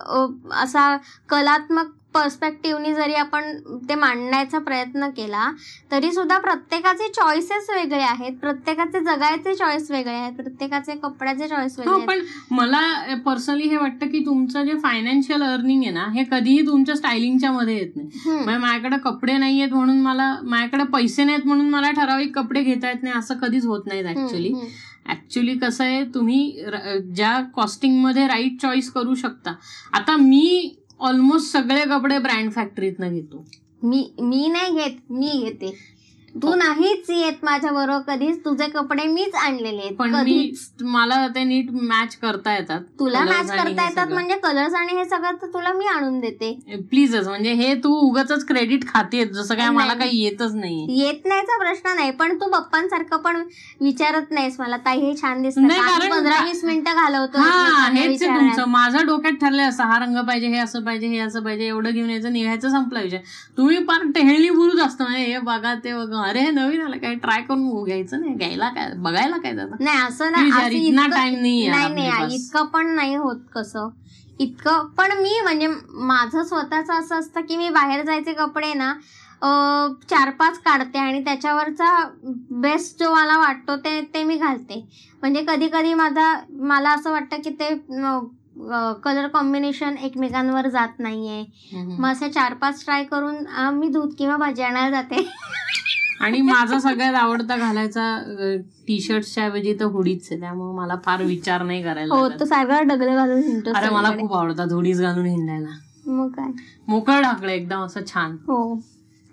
असा कलात्मक पर्स्पेक्टिव्हनी जरी आपण ते मांडण्याचा प्रयत्न केला तरी सुद्धा प्रत्येकाचे चॉईसेस वेगळे आहेत. प्रत्येकाचे जगायचे चॉईस वेगळे आहेत. प्रत्येकाचे कपड्याचे चॉईस वेगळे हो आहेत. पण मला पर्सनली हे वाटतं की तुमचं जे फायनान्शियल अर्निंग आहे ना हे कधीही तुमच्या स्टायलिंगच्या मध्ये येत नाही. म्हणजे माझ्याकडे कपडे नाहीयेत म्हणून मला माझ्याकडे पैसे नाहीत म्हणून मला ठराविक कपडे घेता येत नाही असं कधीच होत नाहीत ऍक्च्युली ऍक्च्युली कसं आहे तुम्ही ज्या कॉस्टिंगमध्ये राईट चॉईस करू शकता. आता मी ऑलमोस्ट सगळे कपडे ब्रँड फॅक्टरीतनं घेतो. मी मी नाही घेत मी घेते. तू नाहीच येत माझ्या बरोबर कधीच. तुझे कपडे मीच आणलेले आहेत. पण मी कधीच. मला ते नीट मॅच करता येतात. तुला Colours मॅच आणि करता हे येतात सगळं. म्हणजे कलर्स आणि हे सगळं तर तुला मी आणून देते. प्लीजच म्हणजे हे तू उगाच क्रेडिट खाते जसं काय मला नाही. काही येतच नाही येत नाहीचा प्रश्न नाही पण तू पप्पांसारखं पण विचारत नाहीस मला. ताई हे छान दिसत. नाही, कारण- पंधरा वीस मिनिटं घालवतो हा एकमेकांना हेच आहे. तुमचं. माझं डोक्यात ठरलंय असं हा रंग पाहिजे हे असं पाहिजे हे असं पाहिजे एवढं घेऊन यायचं निघायचं संपला विषय. तुम्ही पार टेहळणी बुरूच असतं. म्हणजे हे बघा ते बघा. अरे नवीन आलं काय ट्राय करून घ्यायचं नाही घ्यायला काय बघायला काय जातं नाही असं नाही इतकं- नाही पण नाही होत कसं. इतकं पण मी म्हणजे माझं स्वतःच असं असतं की मी बाहेर जायचे कपडे ना चार पाच काढते आणि त्याच्यावरचा बेस्ट जो मला वाटतो ते ते मी घालते. म्हणजे कधी कधी माझा मला असं वाटतं की ते कलर कॉम्बिनेशन एकमेकांवर जात नाहीये. मग असे चार पाच ट्राय करून मी दूध किंवा भाजी आणायला जाते. [LAUGHS] आणि माझा सगळ्यात आवडता घालायचा टी शर्टच्या ऐवजी तर हुडीच आहे त्यामुळे मला फार विचार नाही करायला हो लागत. तो सारखा डगले घालून हिंडतो अरे मला सगळीकडे. खूप आवडतात हुडीज घालून हिंडायला. मग काय? मोकळ ढाकलं एकदम असं छान. हो.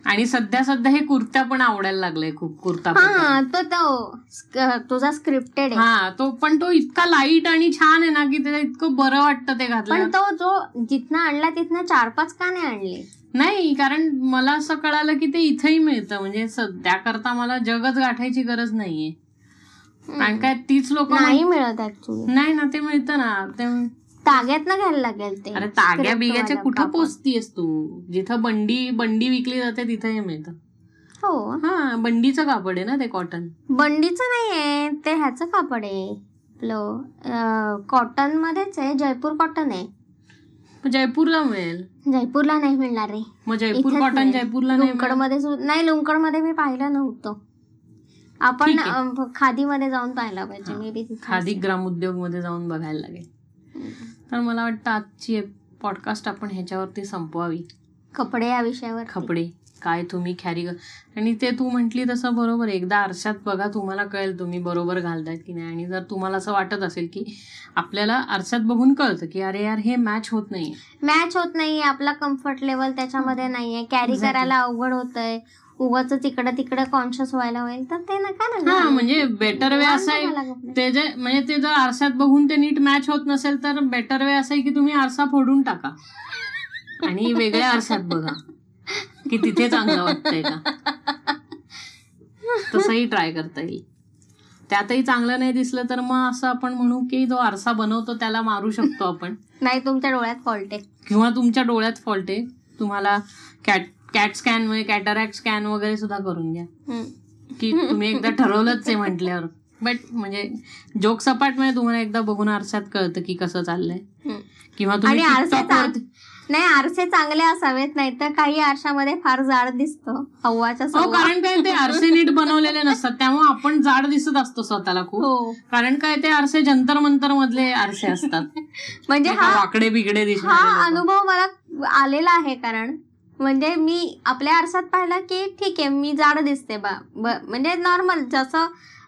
आणि सध्या सध्या हे कुर्त्या पण आवडायला लागलंय खूप कुर्ता हा. तो तो स्क- तुझा स्क्रिप्टेड आहे. हा तो पण तो इतका लाइट आणि छान आहे ना की त्याला इतकं बरं वाटतं ते पण घातलं तो जो जिथनं आणला तिथनं चार पाच का नाही आणले? नाही कारण मला असं कळालं की ते इथंही मिळतं. म्हणजे सध्या करता मला जगच गाठायची गरज नाहीये. कारण काय तीच लोक नाही मिळत ऍक्च्युली नाही ना ते मिळतं ना. ते ताग्यातनं घ्यायला लागेल ते. अरे ताग्या बिग्याच्या कुठं. पोचतीयस तू? जिथं बंडी बंडी विकली जाते तिथं हे मिळतं. हो. हा बंडीचं कापड आहे ना ते कॉटन बंडीचं नाहीये ते ह्याचं कापड आहे. आपलं कॉटन मध्येच आहे जयपूर कॉटन आहे. जयपूरला मिळेल. जयपूरला नाही मिळणार रे. मग जयपूर इथेच कॉटन मिळेल. जयपूरला नाही लुंकड मिळेल. मध्ये सु- नाही लुंकडमध्ये मी पाहिलं नव्हतं. आपण ठीक आहे. अं, खादीमध्ये जाऊन पाहायला पाहिजे. हा. मे बी खादी ग्रामोद्योगमध्ये जाऊन बघायला लागेल. तर मला वाटतं आजची पॉडकास्ट आपण ह्याच्यावरती संपवावी. कपडे या विषयावर कपडे. काय तुम्ही कॅरी. आणि ते तू म्हंटली तसं बरोबर. एकदा आरशात बघा तुम्हाला कळेल तुम्ही बरोबर घालतायत की नाही. आणि जर तुम्हाला असं वाटत असेल की आपल्याला आरशात बघून कळतं की अरे यार हे मॅच होत नाही मॅच होत नाहीये. आपला कम्फर्ट लेवल त्याच्यामध्ये नाहीये. कॅरी. करायला अवघड होतंय. उगाच तिकडं तिकडं कॉन्शियस व्हायला होईल. तर ते नका हा. म्हणजे बेटर वे असं आहे. ते जे म्हणजे ते जर आरशात बघून ते नीट मॅच होत नसेल तर बेटर वे असं आहे की तुम्ही आरसा फोडून टाका. आणि वेगळ्या आरशात बघा. की तिथे चांगलं वाटतंय का? तसंही ट्राय करता येईल. त्यातही चांगलं नाही दिसलं तर मग असं आपण म्हणू की जो आरसा बनवतो त्याला मारू शकतो आपण. नाही तुमच्या डोळ्यात फॉल्ट आहे. किंवा तुमच्या डोळ्यात फॉल्ट आहे. तुम्हाला cat cat scan cataract scan वगैरे सुद्धा करून घ्या. की तुम्ही एकदा ठरवलंच आहे म्हटल्यावर. बट म्हणजे जोक सपाट म्हणजे तुम्हाला एकदा बघून आरशात कळतं की कसं चाललंय. किंवा तुम्ही नाही आरसे चांगले असावेत नाही तर काही आरशामध्ये फार जाड दिसतो. हवाच्या हो. कारण काय ते आरसे नीट बनवलेले नसतात. त्यामुळे आपण जाड दिसत असतो स्वतःला खूप. हो. कारण काय ते आरसे जंतर मंतर मधले आरसे असतात. म्हणजे हा वाकडे बिगडे हा दिसणारे लोकं. अनुभव मला आलेला आहे कारण म्हणजे मी आपल्या आरसात पाहिलं की ठीक आहे मी जाड दिसते ब- म्हणजे नॉर्मल जसं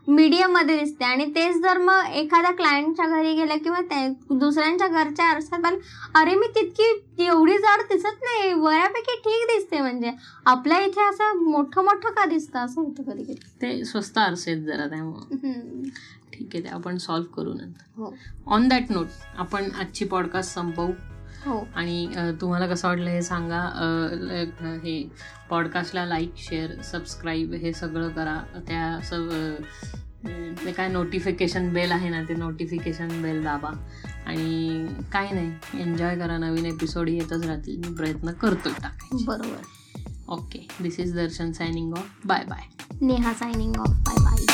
मीडियममध्ये दिसते. आणि तेच जर मग एखाद्या क्लायंटच्या घरी गेलं किंवा त्या- दुसऱ्यांच्या घरच्या आरसात पाहिलं अरे मी तितकी एवढी जाड दिसत नाही. बऱ्यापैकी ठीक दिसते म्हणजे. आपल्या इथे असं मोठं मोठं का दिसतं? असं होतं कधी कधी. ते स्वस्त आरसे आहेत जरा त्यामुळे. ठीक आहे ते आपण सॉल्व्ह करू नंतर. हो. ऑन दॅट नोट आपण आजची पॉडकास्ट संपवू. हो. आणि तुम्हाला कसं वाटलं हे सांगा. हे पॉडकास्टला लाईक शेअर सबस्क्राईब हे सगळं करा. त्या सब अ, ते काय नोटिफिकेशन बेल आहे ना ते नोटिफिकेशन बेल दाबा. आणि काय नाही एन्जॉय करा. नवीन एपिसोड येतच राहतील. मी प्रयत्न करतोय टाकायचे. बरोबर. Okay this is Darshan signing off. Bye bye. Neha signing off. Bye bye.